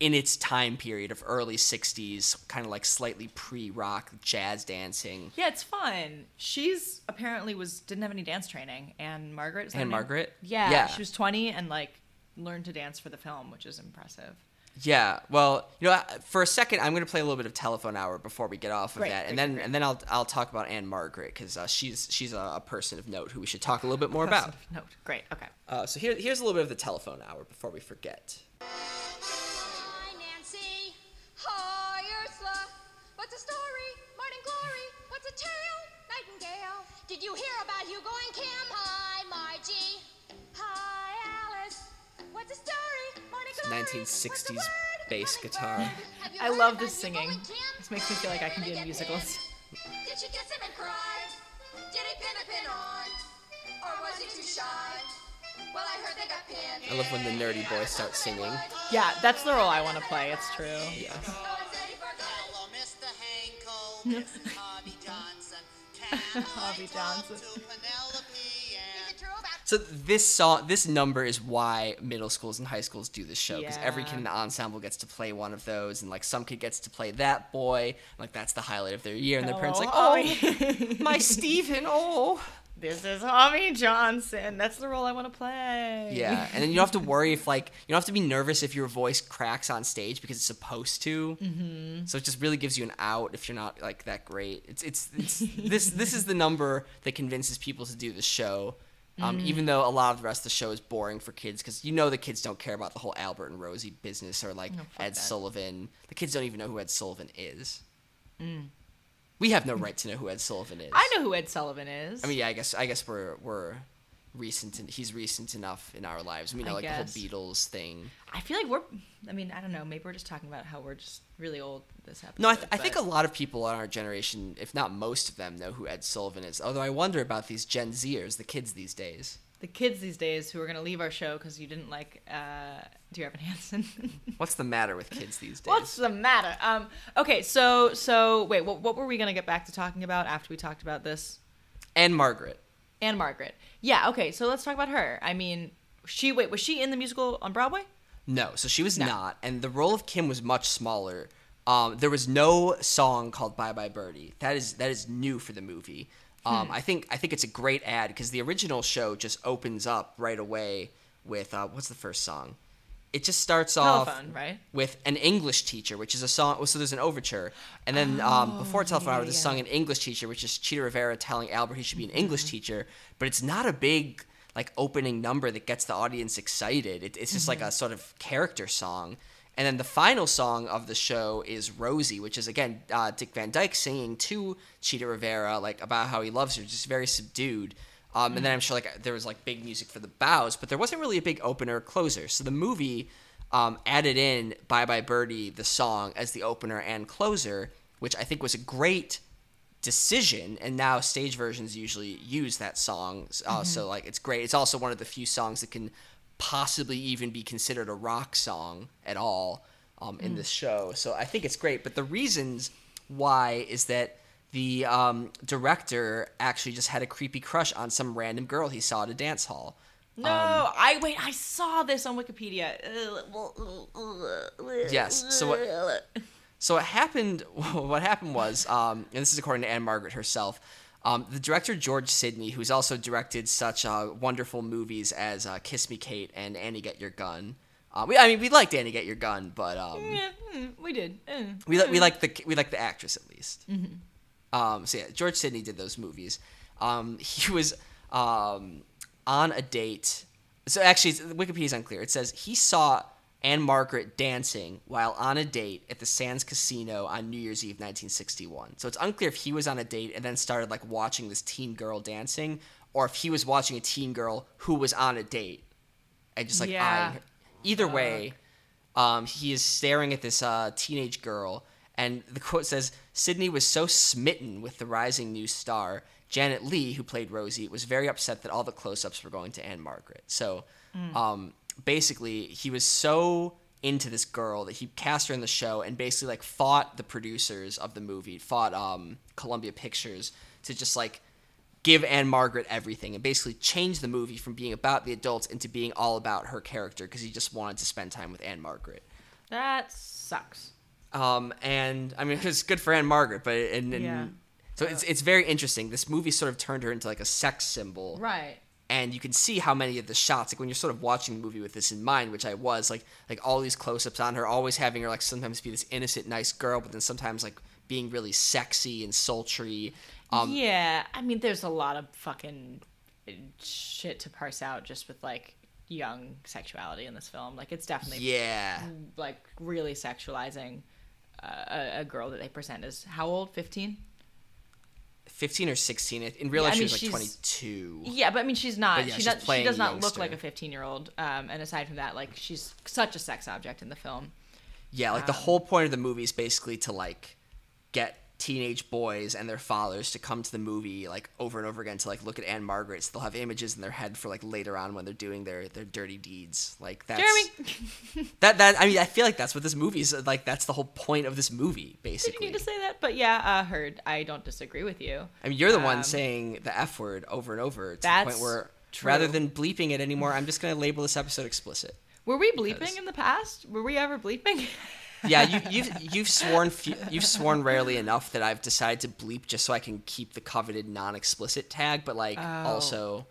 in its time period of early 60s, kind of like slightly pre-rock jazz dancing. yeah, it's fun. She's apparently was didn't have any dance training, and Margaret. Is that Anne her name? Margaret? Yeah, Yeah. She was 20 and like learned to dance for the film, which is impressive. Yeah. Well, you know, for a second, I'm going to play a little bit of Telephone Hour before we get off of Great, that, and great, then great. and then I'll I'll talk about Ann-Margret because uh, she's she's a, a person of note who we should talk a little bit more about. Note. Great. Okay. Uh, so here, here's a little bit of the telephone hour before we forget. Hi, Nancy. Hi, Ursula. What's the story? Morning glory. What's a tale? Nightingale. Did you hear about Hugo and Kim? Hi, Margie. Hi, Alice. What's the story? Morning It's glory. 1960s What's bass guitar. glory. Have you I love about this singing. This makes me feel like I can Did be in musicals. Did she kiss him and cry? Did he pin a pin on? Or was he too shy? Well, I heard they got pinned. I love when the nerdy boys start singing. Yeah, that's the role I want to play. It's true. Yeah. Hello, Mr. Hankel. This is Harvey Johnson. Can Harvey I talk Johnson. To Penelope and So this song, this number is why middle schools and high schools do this show because every kid in the ensemble gets to play one of those, and like some kid gets to play that boy, like that's the highlight of their year, and their parents like, Oh, my Stephen, oh. This is Harvey Johnson. That's the role I want to play. Yeah, and then you don't have to worry if like you don't have to be nervous if your voice cracks on stage because it's supposed to. Mm-hmm. So it just really gives you an out if you're not like that great. It's it's, it's this this is the number that convinces people to do the show. Um, Even though a lot of the rest of the show is boring for kids, because you know the kids don't care about the whole Albert and Rosie business or like fuck Ed that. Sullivan. The kids don't even know who Ed Sullivan is. We have no right to know who Ed Sullivan is. I know who Ed Sullivan is. I mean, yeah, I guess I guess we're we're recent. en- He's recent enough in our lives. We know I like guess. the whole Beatles thing. I feel like we're. I mean, I don't know. Maybe we're just talking about how we're just really old this episode. No, I, th- I think a lot of people in our generation, if not most of them, know who Ed Sullivan is. Although I wonder about these Gen Zers, the kids these days. the kids these days who are gonna leave our show because you didn't like uh, Dear Evan Hansen. What's the matter with kids these days? What's the matter? Um. Okay. So so wait. What what were we gonna get back to talking about after we talked about this? Ann-Margret. Ann-Margret. Yeah. Okay. So let's talk about her. I mean, she wait was she in the musical on Broadway? No, so she was No. not, and the role of Kim was much smaller. Um, there was no song called "Bye Bye Birdie." That is that is new for the movie. Um, I think I think it's a great ad because the original show just opens up right away with uh, what's the first song? It just starts off right? with an English teacher, which is a song. So there's an overture, and then um, before Telephone Hour, yeah, there's a song an English teacher, which is Chita Rivera telling Albert he should be an English teacher, but it's not a big like opening number that gets the audience excited. It, it's just like a sort of character song. And then the final song of the show is Rosie, which is again uh, Dick Van Dyke singing to Chita Rivera like about how he loves her, just very subdued. Um, and then I'm sure like there was like big music for the bows, but there wasn't really a big opener or closer. So the movie um, added in "Bye Bye Birdie" the song as the opener and closer, which I think was a great decision. And now stage versions usually use that song, uh, so like it's great. It's also one of the few songs that can possibly even be considered a rock song at all um, in this show. So I think it's great. But the reasons why is that the um, director actually just had a creepy crush on some random girl he saw at a dance hall. No, I wait. I saw this on Wikipedia. Yes. So what? So what happened? What happened was, um, and this is according to Ann-Margret herself. Um, the director George Sidney, who's also directed such uh, wonderful movies as uh, Kiss Me Kate and Annie Get Your Gun. Uh, we, I mean, we liked Annie Get Your Gun, but um, Yeah, mm, we did. Eh. we li- we like the we like the actress at least. Um, so yeah, George Sidney did those movies. Um, he was um, on a date. So actually, it's- Wikipedia's unclear. It says he saw Ann-Margret dancing while on a date at the Sands Casino on New Year's Eve, 1961. So it's unclear if he was on a date and then started like watching this teen girl dancing, or if he was watching a teen girl who was on a date and just like Yeah. eyeing her. Either way, um, he is staring at this uh, teenage girl, and the quote says Sidney was so smitten with the rising new star. Janet Leigh, who played Rosie, was very upset that all the close ups were going to Ann-Margret. So um, basically, he was so into this girl that he cast her in the show and basically like fought the producers of the movie, fought um, Columbia Pictures to just like give Ann-Margret everything and basically change the movie from being about the adults into being all about her character because he just wanted to spend time with Ann-Margret. That sucks. Um, and I mean, it's good for Ann-Margret, but and, and Yeah. so it's it's very interesting. This movie sort of turned her into like a sex symbol, Right. and you can see how many of the shots, like when you're sort of watching the movie with this in mind, which I was, like like all these close-ups on her, always having her like sometimes be this innocent, nice girl, but then sometimes like being really sexy and sultry. Um, yeah, I mean, there's a lot of fucking shit to parse out just with like young sexuality in this film. Like, it's definitely yeah. like really sexualizing a, a girl that they present as how old? Fifteen? 15 or 16. In real Yeah, life, I she was like 22. Yeah, but I mean, she's not. Yeah, she, she's does, she does not look like a 15 year old. Um, and aside from that, like she's such a sex object in the film. Yeah, like the whole point of the movie is basically to like get teenage boys and their fathers to come to the movie like over and over again to like look at Ann-Margret. So they'll have images in their head for like later on when they're doing their their dirty deeds. Like that's Jeremy, that that I mean I feel like that's what this movie is like. That's the whole point of this movie, basically. did you need to say that? But yeah, uh, heard. I don't disagree with you. I mean, you're the one Um, saying the F word over and over to the point where true. rather than bleeping it anymore, I'm just gonna label this episode explicit. Were we bleeping Because- in the past? Were we ever bleeping? yeah, you, you've you've sworn few, you've sworn rarely enough that I've decided to bleep just so I can keep the coveted non-explicit tag. But like Oh. also,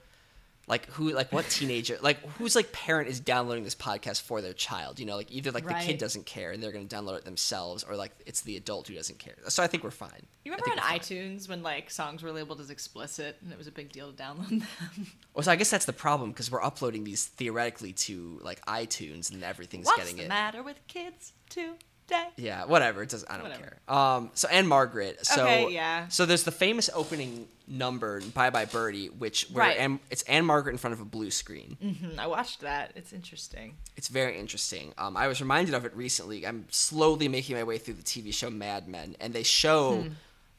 like who like what teenager like whose like parent is downloading this podcast for their child? You know, like either like the kid doesn't care and they're going to download it themselves, or like it's the adult who doesn't care. So I think we're fine. You remember on iTunes when like songs were labeled as explicit and it was a big deal to download them? Well, so I guess that's the problem because we're uploading these theoretically to like iTunes and everyth's What's getting the it. matter with kids too? Day. Yeah, whatever. It doesn't. I don't Whatever. care. Um. So Ann-Margret. So Okay, yeah. So there's the famous opening number, "Bye Bye Birdie," which where Right. Anne, it's Ann-Margret in front of a blue screen. Hmm, I watched that. It's interesting. It's very interesting. Um, I was reminded of it recently. I'm slowly making my way through the TV show Mad Men, and they show Hmm.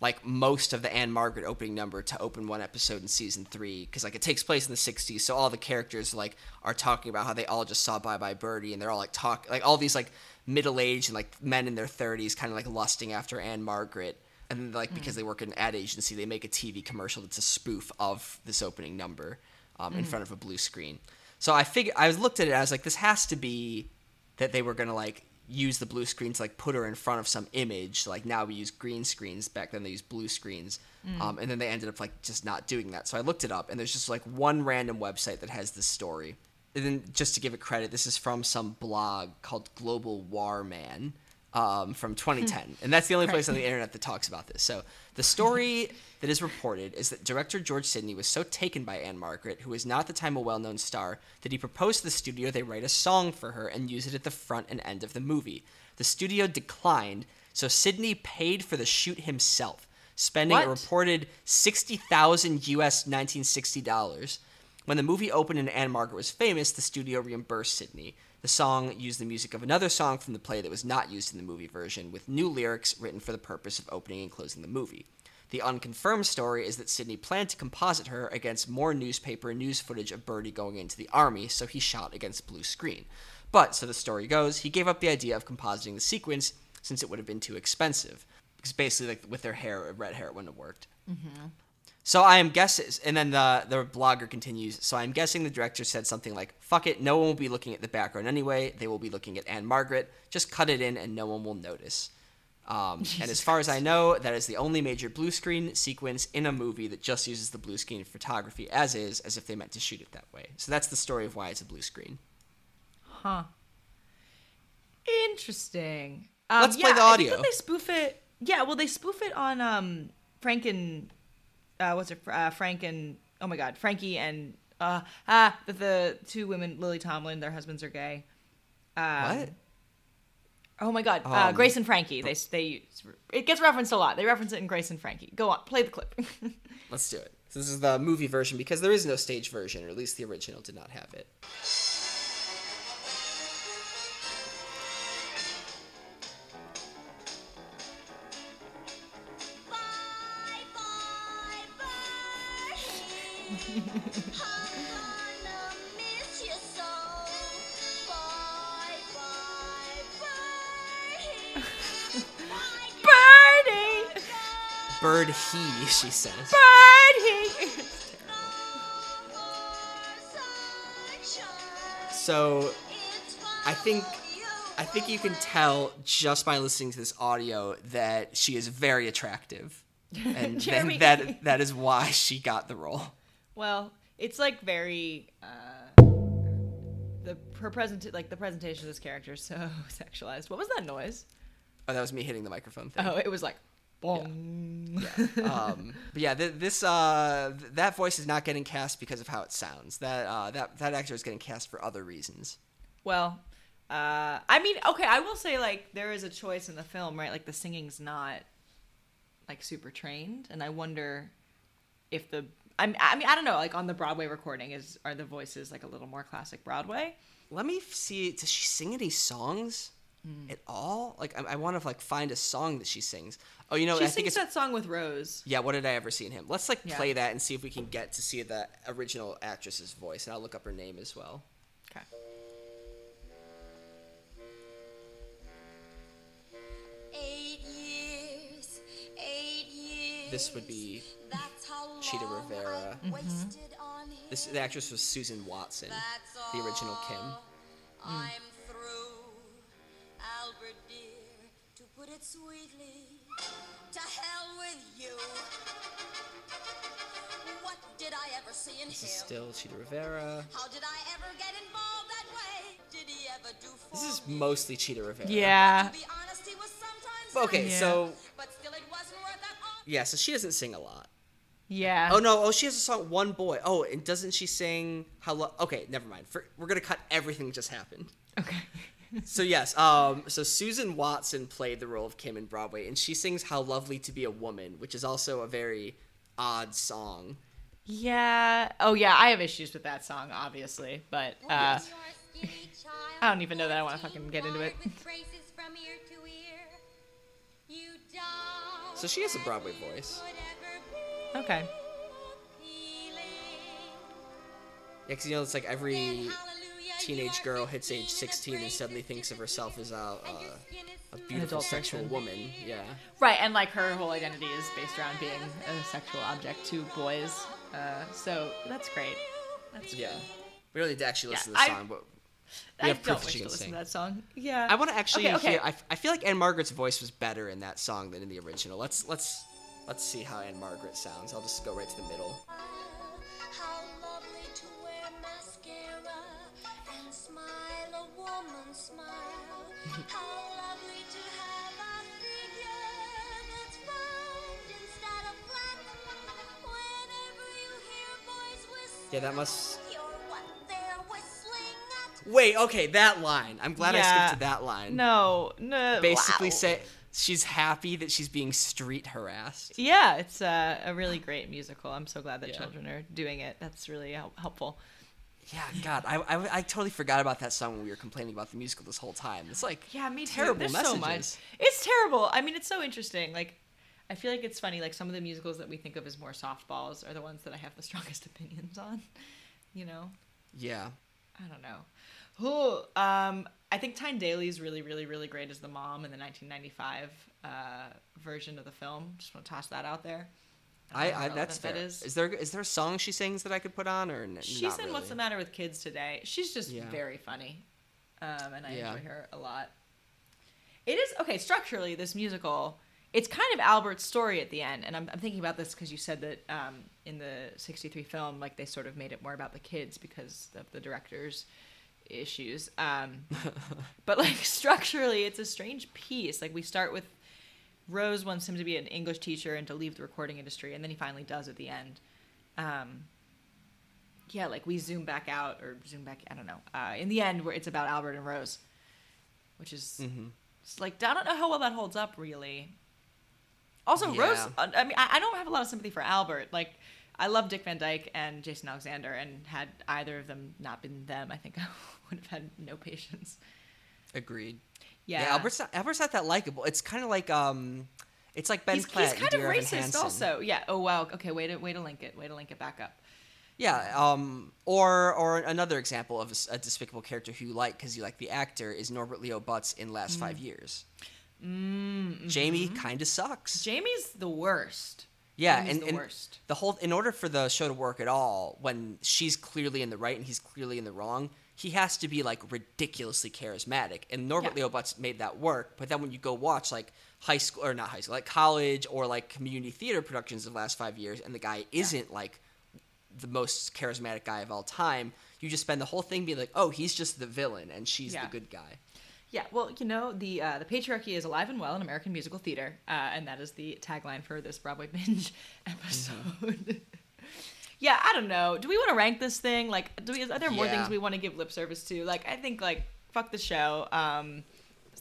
like most of the Ann-Margret opening number to open one episode in season three because like it takes place in the 60s, so all the characters like are talking about how they all just saw Bye Bye Birdie, and they're all like talk like all these like middle aged and like men in their 30s, kind of like lusting after Ann-Margret. And then, like, because they work at an ad agency, they make a TV commercial that's a spoof of this opening number um, in front of a blue screen. So I figured, I was looked at it, I was like, this has to be that they were gonna like use the blue screen to like put her in front of some image. Like now we use green screens. Back then they used blue screens. Um, and then they ended up like just not doing that. So I looked it up, and there's just like one random website that has this story. And then just to give it credit, this is from some blog called Global War Man um, from 2010, and that's the only place on the internet that talks about this. So the story that is reported is that director George Sidney was so taken by Ann-Margret, who was not at the time a well-known star, that he proposed to the studio they write a song for her and use it at the front and end of the movie. The studio declined, so Sidney paid for the shoot himself, spending a reported 60,000 US 1960 dollars. When the movie opened and Ann-Margret was famous, the studio reimbursed Sidney. The song used the music of another song from the play that was not used in the movie version, with new lyrics written for the purpose of opening and closing the movie. The unconfirmed story is that Sidney planned to composite her against more newspaper news footage of Birdie going into the army, so he shot against blue screen. But, so the story goes, he gave up the idea of compositing the sequence since it would have been too expensive. Because basically, like with their hair, red hair, it wouldn't have worked. Mm-hmm. So I am guessing, and then the the blogger continues. So I'm guessing the director said something like, "Fuck it, no one will be looking at the background anyway. They will be looking at Ann-Margret. Just cut it in, and no one will notice." Um, and as far as I know, that is the only major blue screen sequence in a movie that just uses the blue screen photography as is, as if they meant to shoot it that way. So that's the story of why it's a blue screen. Huh. Interesting. Um, Let's play yeah, the I think audio. they spoof it. Yeah, well, they spoof it on um Frank and uh, what's it? Uh, Frank and oh my God, Frankie and uh ah the, the two women, Lily Tomlin, their husbands are gay. Um, what? Oh my God, uh, Um, Grace and Frankie. They they it gets referenced a lot. They reference it in Grace and Frankie. Go on, play the clip. Let's do it. So this is the movie version because there is no stage version, or at least the original did not have it. Birdie, Bird he, she says. Birdie. So I think I think you can tell just by listening to this audio that she is very attractive, and that, that that is why she got the role. Well, it's like very uh the her present like the presentation of this character is so sexualized. What was that noise? Oh, that was me hitting the microphone thing. Oh, it was like bong. Um, but yeah, th- this uh, th- that voice is not getting cast because of how it sounds. That uh, that that actor is getting cast for other reasons. Well, uh I mean, okay, I will say like there is a choice in the film, right? Like the singing's not like super trained, and I wonder if the I mean, I mean I don't know, like on the Broadway recording is are the voices like a little more classic Broadway? Let me see. Does she sing any songs hmm. at all? Like, I, I want to like find a song that she sings. Oh, you know, she I think sings it's that song with Rose. Yeah, what did I ever see in him? Let's like Yeah. play that and see if we can get to see the original actress's voice, and I'll look up her name as well. Okay. Eight years, eight years. This would be That's how long Chita Rivera. I've mm-hmm. wasted on him. this. The actress was Susan Watson, That's the original Kim. all. Mm. I'm through, Albert dear, to put it sweetly. To hell with you. What did I ever see in This him? is still Chita Rivera. How did I ever get involved that way? Did he ever do for This is me? mostly Chita Rivera. Yeah. To be honest, he was sometimes Okay, Yeah. so but still it wasn't worth that yeah, so she doesn't sing a lot. Yeah. Oh no! Oh, she has a song "One Boy." Oh, and doesn't she sing "How"? Lo- okay, never mind. For, we're gonna cut everything that just happened. Okay. So yes, um, so Susan Watson played the role of Kim in Broadway, and she sings "How Lovely to Be a Woman," which is also a very odd song. Yeah. Oh yeah, I have issues with that song, obviously, but uh, I don't even know that I wanna fucking get into it. So she has a Broadway voice. Okay. Yeah, because you know it's like every teenage girl hits age 16 and suddenly thinks of herself as a, uh, a beautiful sexual person. woman. Yeah. Right, and like her whole identity is based around being a sexual object to boys. Uh, so that's great. That's Yeah. We don't need to actually listen Yeah, to the I- song, but I we have proof don't that she can listen sing. to that song. Yeah. I want to actually Okay, okay. hear. I, I feel like Ann-Margret's voice was better in that song than in the original. Let's let's let's see how Ann-Margret sounds. I'll just go right to the middle. How lovely to wear mascara and smile a woman's smile. How lovely to have a figure that's round instead of flat. Whenever you hear boys whistle, Yeah, that must. you're what they're whistling at. Wait, okay, that line. I'm glad I skipped to that line. no, no. Basically, wow. say she's happy that she's being street harassed. Yeah, it's uh, a really great musical. I'm so glad that Yeah. children are doing it. That's really help- helpful. Yeah, God, I, I, I totally forgot about that song when we were complaining about the musical this whole time. It's like Yeah, me too. terrible There's messages. so much. It's terrible. I mean, it's so interesting. Like, I feel like it's funny. Like some of the musicals that we think of as more softballs are the ones that I have the strongest opinions on. You know, Yeah, I don't know. Who? um, I think Tyne Daly is really, really, really great as the mom in the 1995 uh, version of the film. Just want to toss that out there. I, how I that's fair. that is. is. there is there a song she sings that I could put on or n- She's in really? What's the Matter with Kids today. She's just Yeah. very funny, um, and I Yeah. enjoy her a lot. It is okay structurally. This musical, it's kind of Albert's story at the end, and I'm, I'm thinking about this because you said that um, in the '63 film, like they sort of made it more about the kids because of the director's issues. Um, but like structurally, it's a strange piece. Like we start with Rose wants him to be an English teacher and to leave the recording industry, and then he finally does at the end. Um, yeah, like we zoom back out or zoom back. I don't know. Uh, in the end, where it's about Albert and Rose, which is Mm-hmm. it's like I don't know how well that holds up really. Also, Yeah. Rose. uh, I mean, I, I don't have a lot of sympathy for Albert. Like, I love Dick Van Dyke and Jason Alexander, and had either of them not been them, I think I would have had no patience. Agreed. Yeah, Yeah, Albert's not, Albert's not that likable. It's kind of like um, it's like Ben he's, Platt. he's kind of racist, also. Yeah. Oh wow. Okay. Way to way to link it. Way to link it back up. Yeah, um, or or another example of a despicable character who you like because you like the actor is Norbert Leo Butz in Last Mm. Five Years. Mm, Jamie kind of sucks. Jamie's the worst. yeah, Jamie's and, the and worst. the whole in order for the show to work at all, when she's clearly in the right and he's clearly in the wrong, he has to be like ridiculously charismatic. And Norbert Yeah. Leo Butz made that work. But then when you go watch like high school or not high school, like college or like community theater productions of the last five years, and the guy isn't like the most charismatic guy of all time, you just spend the whole thing being like, oh, he's just the villain and she's Yeah. the good guy. Yeah, well, you know, the uh, the patriarchy is alive and well in American musical theater, uh, and that is the tagline for this Broadway binge episode. yeah, I don't know. Do we want to rank this thing? Like, do we? Are there more Yeah. things we want to give lip service to? Like, I think like fuck the show. Um,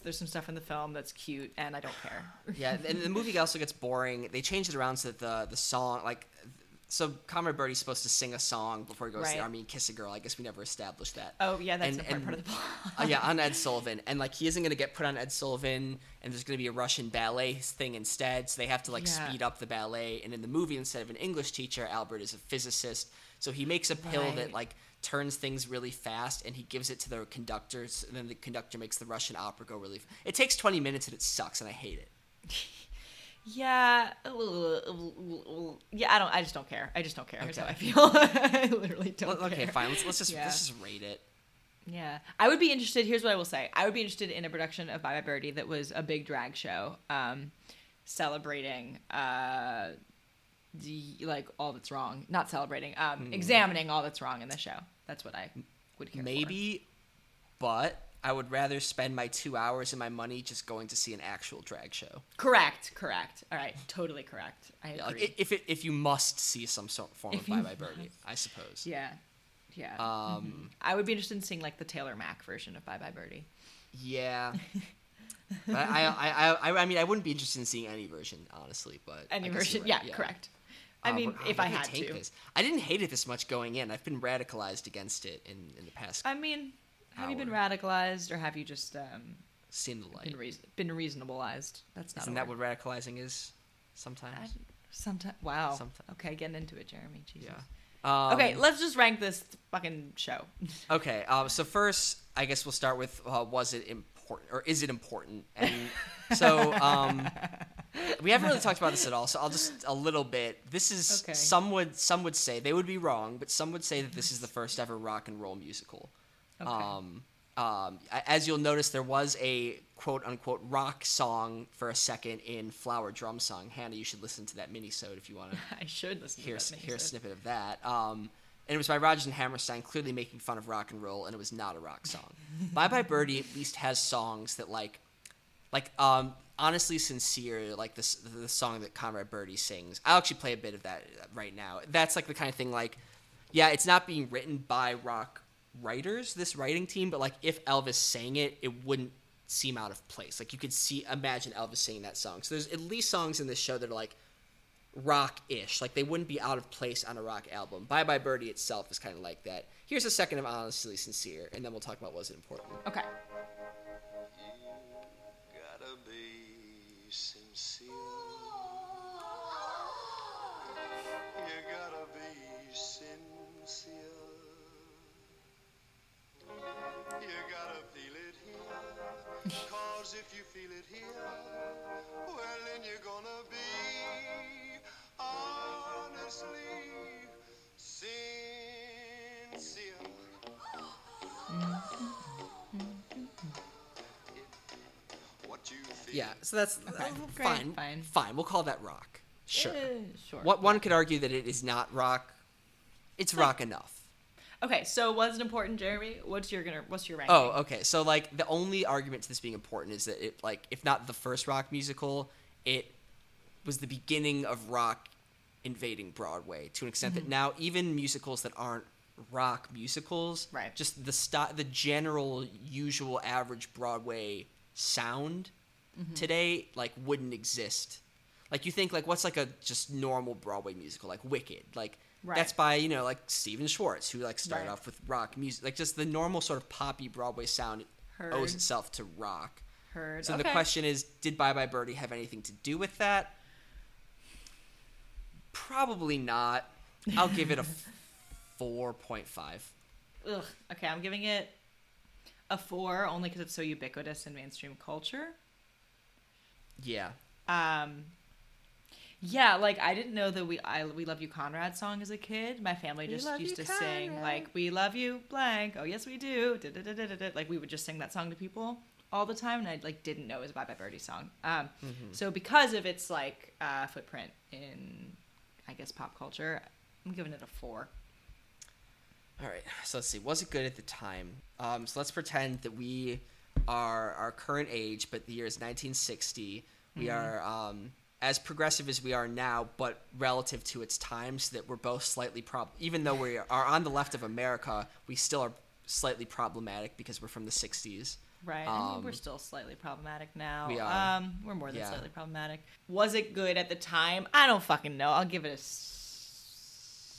there's some stuff in the film that's cute, and I don't care. Yeah, and the movie also gets boring. They changed it around so that the the song like. So Conrad Birdie's supposed to sing a song before he goes to the army and kiss a girl. I guess we never established that. Oh yeah, that's And- and- part of the plot. Oh yeah, on Ed Sullivan, and like he isn't gonna get put on Ed Sullivan, and there's gonna be a Russian ballet thing instead. So they have to like Yeah. speed up the ballet. And in the movie, instead of an English teacher, Albert is a physicist. So he makes a pill that like turns things really fast, and he gives it to the conductors. And then the conductor makes the Russian opera go really. F- it takes 20 minutes, and it sucks, and I hate it. Yeah, yeah. I don't. I just don't care. I just don't care. Here's how I feel. I literally don't. Well, okay, care. fine. Let's, let's just Yeah. let's just rate it. Yeah, I would be interested. Here's what I will say: I would be interested in a production of Bye Bye Birdie that was a big drag show, um, celebrating uh, the like all that's wrong. Not celebrating, um, examining all that's wrong in the show. That's what I would care. for. Maybe, but I would rather spend my two hours and my money just going to see an actual drag show. correct, correct. All right, totally correct. I Yeah, agree. like, i- if it, if you must see some sort form If of Bye Bye Birdie, I suppose. yeah, yeah. Um, I would be interested in seeing like the Taylor Mac version of Bye Bye Birdie. Yeah. But I, I, I, I, I mean, I wouldn't be interested in seeing any version, honestly. But Any version, you're yeah, correct. I Uh, mean, what- if I had to. this? I didn't hate it this much going in. I've been radicalized against it in, in the past. I mean, have you been radicalized or have you just um, seen the light. been reason- been reasonableized? That's not. Isn't that what radicalizing is? Sometimes. Sometimes. Wow. Sometime- Okay, getting into it, Jeremy. Jesus. Yeah. Um, okay, let's just rank this fucking show. Okay. Um, so first, I guess we'll start with uh, was it important or is it important? And so um, we haven't really talked about this at all. So I'll just a little bit. This is Okay. some would some would say they would be wrong, but some would say that this is the first ever rock and roll musical. Okay. Um, um, as you'll notice, there was a quote unquote rock song for a second in Flower Drum Song. Hannah, you should listen to that mini-sode if you want to I should listen hear, to that. hear a snippet of that. Um, and it was by Rodgers and Hammerstein, clearly making fun of rock and roll, and it was not a rock song. Bye Bye Birdie at least has songs that like, like um, honestly sincere, like this the song that Conrad Birdie sings. I'll actually play a bit of that right now. That's like the kind of thing like, yeah, it's not being written by rock writers, this writing team, but like if Elvis sang it, it wouldn't seem out of place. Like you could see, imagine Elvis singing that song. So there's at least songs in this show that are like rock-ish. Like they wouldn't be out of place on a rock album. Bye Bye Birdie itself is kind of like that. Here's a second of honestly sincere, and then we'll talk about was it important. Okay. If you feel it here, well then you're gonna be honestly sincere. What you feel. Yeah, so that's Okay, uh, great, fine. fine. Fine. We'll call that rock. Sure. Eh, sure. What one could argue that it is not rock. It's rock enough. Okay, so was it important, Jeremy? What's your gonna? What's your ranking? Oh, okay. So like the only argument to this being important is that it like if not the first rock musical, it was the beginning of rock invading Broadway to an extent Mm-hmm. that now even musicals that aren't rock musicals, Right. just the st- the general usual average Broadway sound Mm-hmm. today like wouldn't exist. Like you think like what's like a just normal Broadway musical like Wicked, like Right. that's by you know like Stephen Schwartz who like started Right. off with rock music, like just the normal sort of poppy Broadway sound Heard. owes itself to rock. Heard. So the question is, did Bye Bye Birdie have anything to do with that? Probably not. I'll give it a four point five. Ugh. Okay, I'm giving it a four only because it's so ubiquitous in mainstream culture. Yeah. Um, yeah, like I didn't know that we I we love you Conrad song as a kid. My family just used you, to sing like "We love you blank." Oh yes, we do. Da-da-da-da-da-da. Like we would just sing that song to people all the time, and I like didn't know it was a Bye Bye Birdie song. Um, Mm-hmm. so because of its like uh, footprint in, I guess pop culture, I'm giving it a four. All right. So let's see. Was it good at the time? Um, so let's pretend that we are our current age, but the year is 1960. We Mm-hmm. are um, as progressive as we are now, but relative to its times, that we're both slightly prob. Even though we are on the left of America, we still are slightly problematic because we're from the 60s. Right. I mean, we're Um, still slightly problematic now. we are. Um, we're more than Yeah. slightly problematic. Was it good at the time? I don't fucking know. I'll give it a s-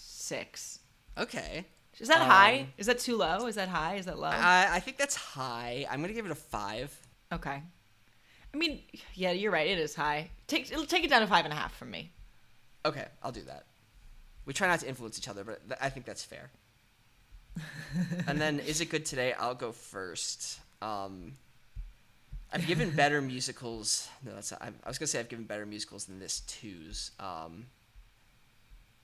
six. Okay. Is that high? Um, Is that too low? Is that high? Is that low? I, I think that's high. I'm gonna give it a five. okay. I mean, yeah, you're right. It is high. Take it'll take it down to five and a half from me. Okay, I'll do that. We try not to influence each other, but th- I think that's fair. and then, is it good today? I'll go first. Um, I've given better musicals. No, that's. I, I was gonna say I've given better musicals than this twos. Um,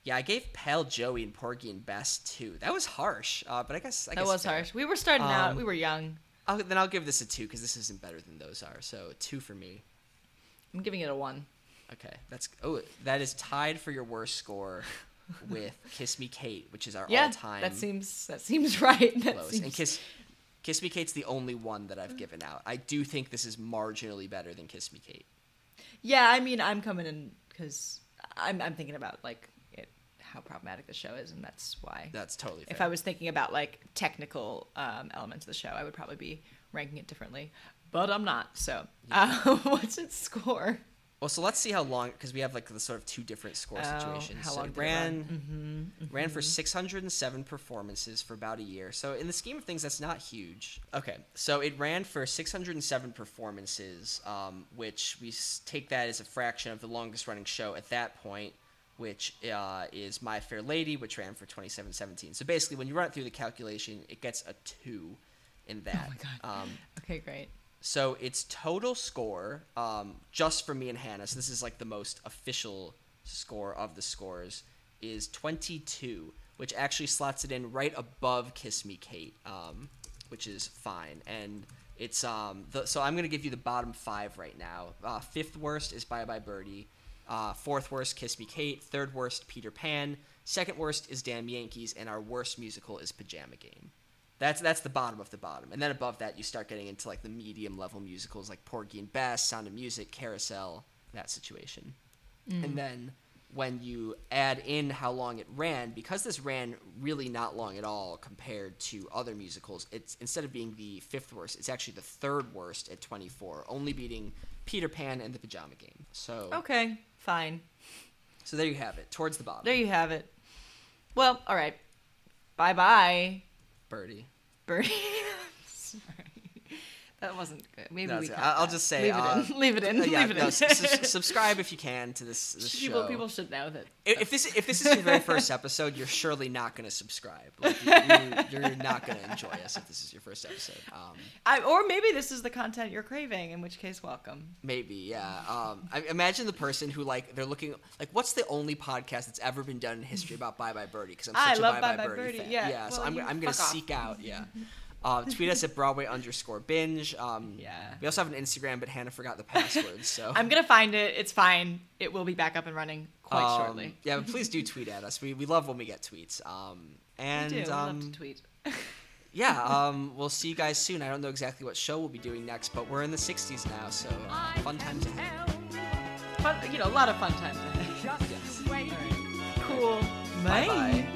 yeah, I gave Pal Joey and Porgy and Bess two. That was harsh, uh, but I guess I that guess was fair. harsh. We were starting out. Um, We were young. I'll, then I'll give this a two because this isn't better than those are. So two for me. I'm giving it a one. Okay, that's oh that is tied for your worst score with Kiss Me Kate, which is our Yeah, all-time that seems that seems right. That seems, And Kiss Kiss Me Kate's the only one that I've given out. I do think this is marginally better than Kiss Me Kate. Yeah, I mean, I'm coming in because I'm I'm thinking about like how problematic the show is, and that's why. That's totally fair. if I was thinking about like technical um, elements of the show, I would probably be ranking it differently, but I'm not. So, uh, what's its score? Well, so let's see how long because we have like the sort of two different score Oh, situations. how so long it did it run? ran ran for 607 performances for about a year. So in the scheme of things, that's not huge. Okay, so it ran for 607 performances, um, which we take that as a fraction of the longest running show at that point, which uh, is My Fair Lady, which ran for 2717. So basically, when you run it through the calculation, it gets a two in that. Oh my God. Um, Okay, great. so its total score, um, just for me and Hannah, so this is like the most official score of the scores, is 22, which actually slots it in right above Kiss Me Kate, um, which is fine. And it's um, the, so I'm gonna give you the bottom five right now. Uh, fifth worst is Bye Bye Birdie. Uh, fourth worst, Kiss Me Kate. Third worst, Peter Pan. Second worst is Damn Yankees, and our worst musical is Pajama Game. That's that's the bottom of the bottom, and then above that you start getting into like the medium level musicals like Porgy and Bess, Sound of Music, Carousel, that situation. And then when you add in how long it ran, because this ran really not long at all compared to other musicals, it's instead of being the fifth worst, it's actually the third worst at 24, only beating Peter Pan and the Pajama Game. So Okay, fine. so there you have it, towards the bottom. There you have it. Well, all right. Bye bye, Birdie. Birdie. That wasn't good. Maybe No, we. I'll that. just say, leave uh, it in. Leave it in. Uh, yeah, leave it no, in. subscribe if you can to this, this people, show. people should know that. If if this if this is your very first episode, you're surely not going to subscribe. Like, you, you're not going to enjoy us if this is your first episode. Um, I, or maybe this is the content you're craving, in which case, welcome. maybe, yeah. Um, I imagine the person who like they're looking like, what's the only podcast that's ever been done in history about Bye Bye Birdie? Because I'm such a love Bye Bye, Birdie, Birdie, fan. yeah. yeah. So I'm I'm going to seek out. Yeah. Uh, tweet us at Broadway underscore binge. Um, Yeah. We also have an Instagram, but Hannah forgot the password. So I'm gonna find it. It's fine. It will be back up and running quite Um, shortly. Yeah, but please do tweet at us. We, we love when we get tweets. Um, and we do. um, we love to tweet. yeah, um, we'll see you guys soon. I don't know exactly what show we'll be doing next, but we're in the 60s now, so uh, fun times ahead. Fun, you know, a lot of fun times ahead. Yes. Right. Cool. Bye bye.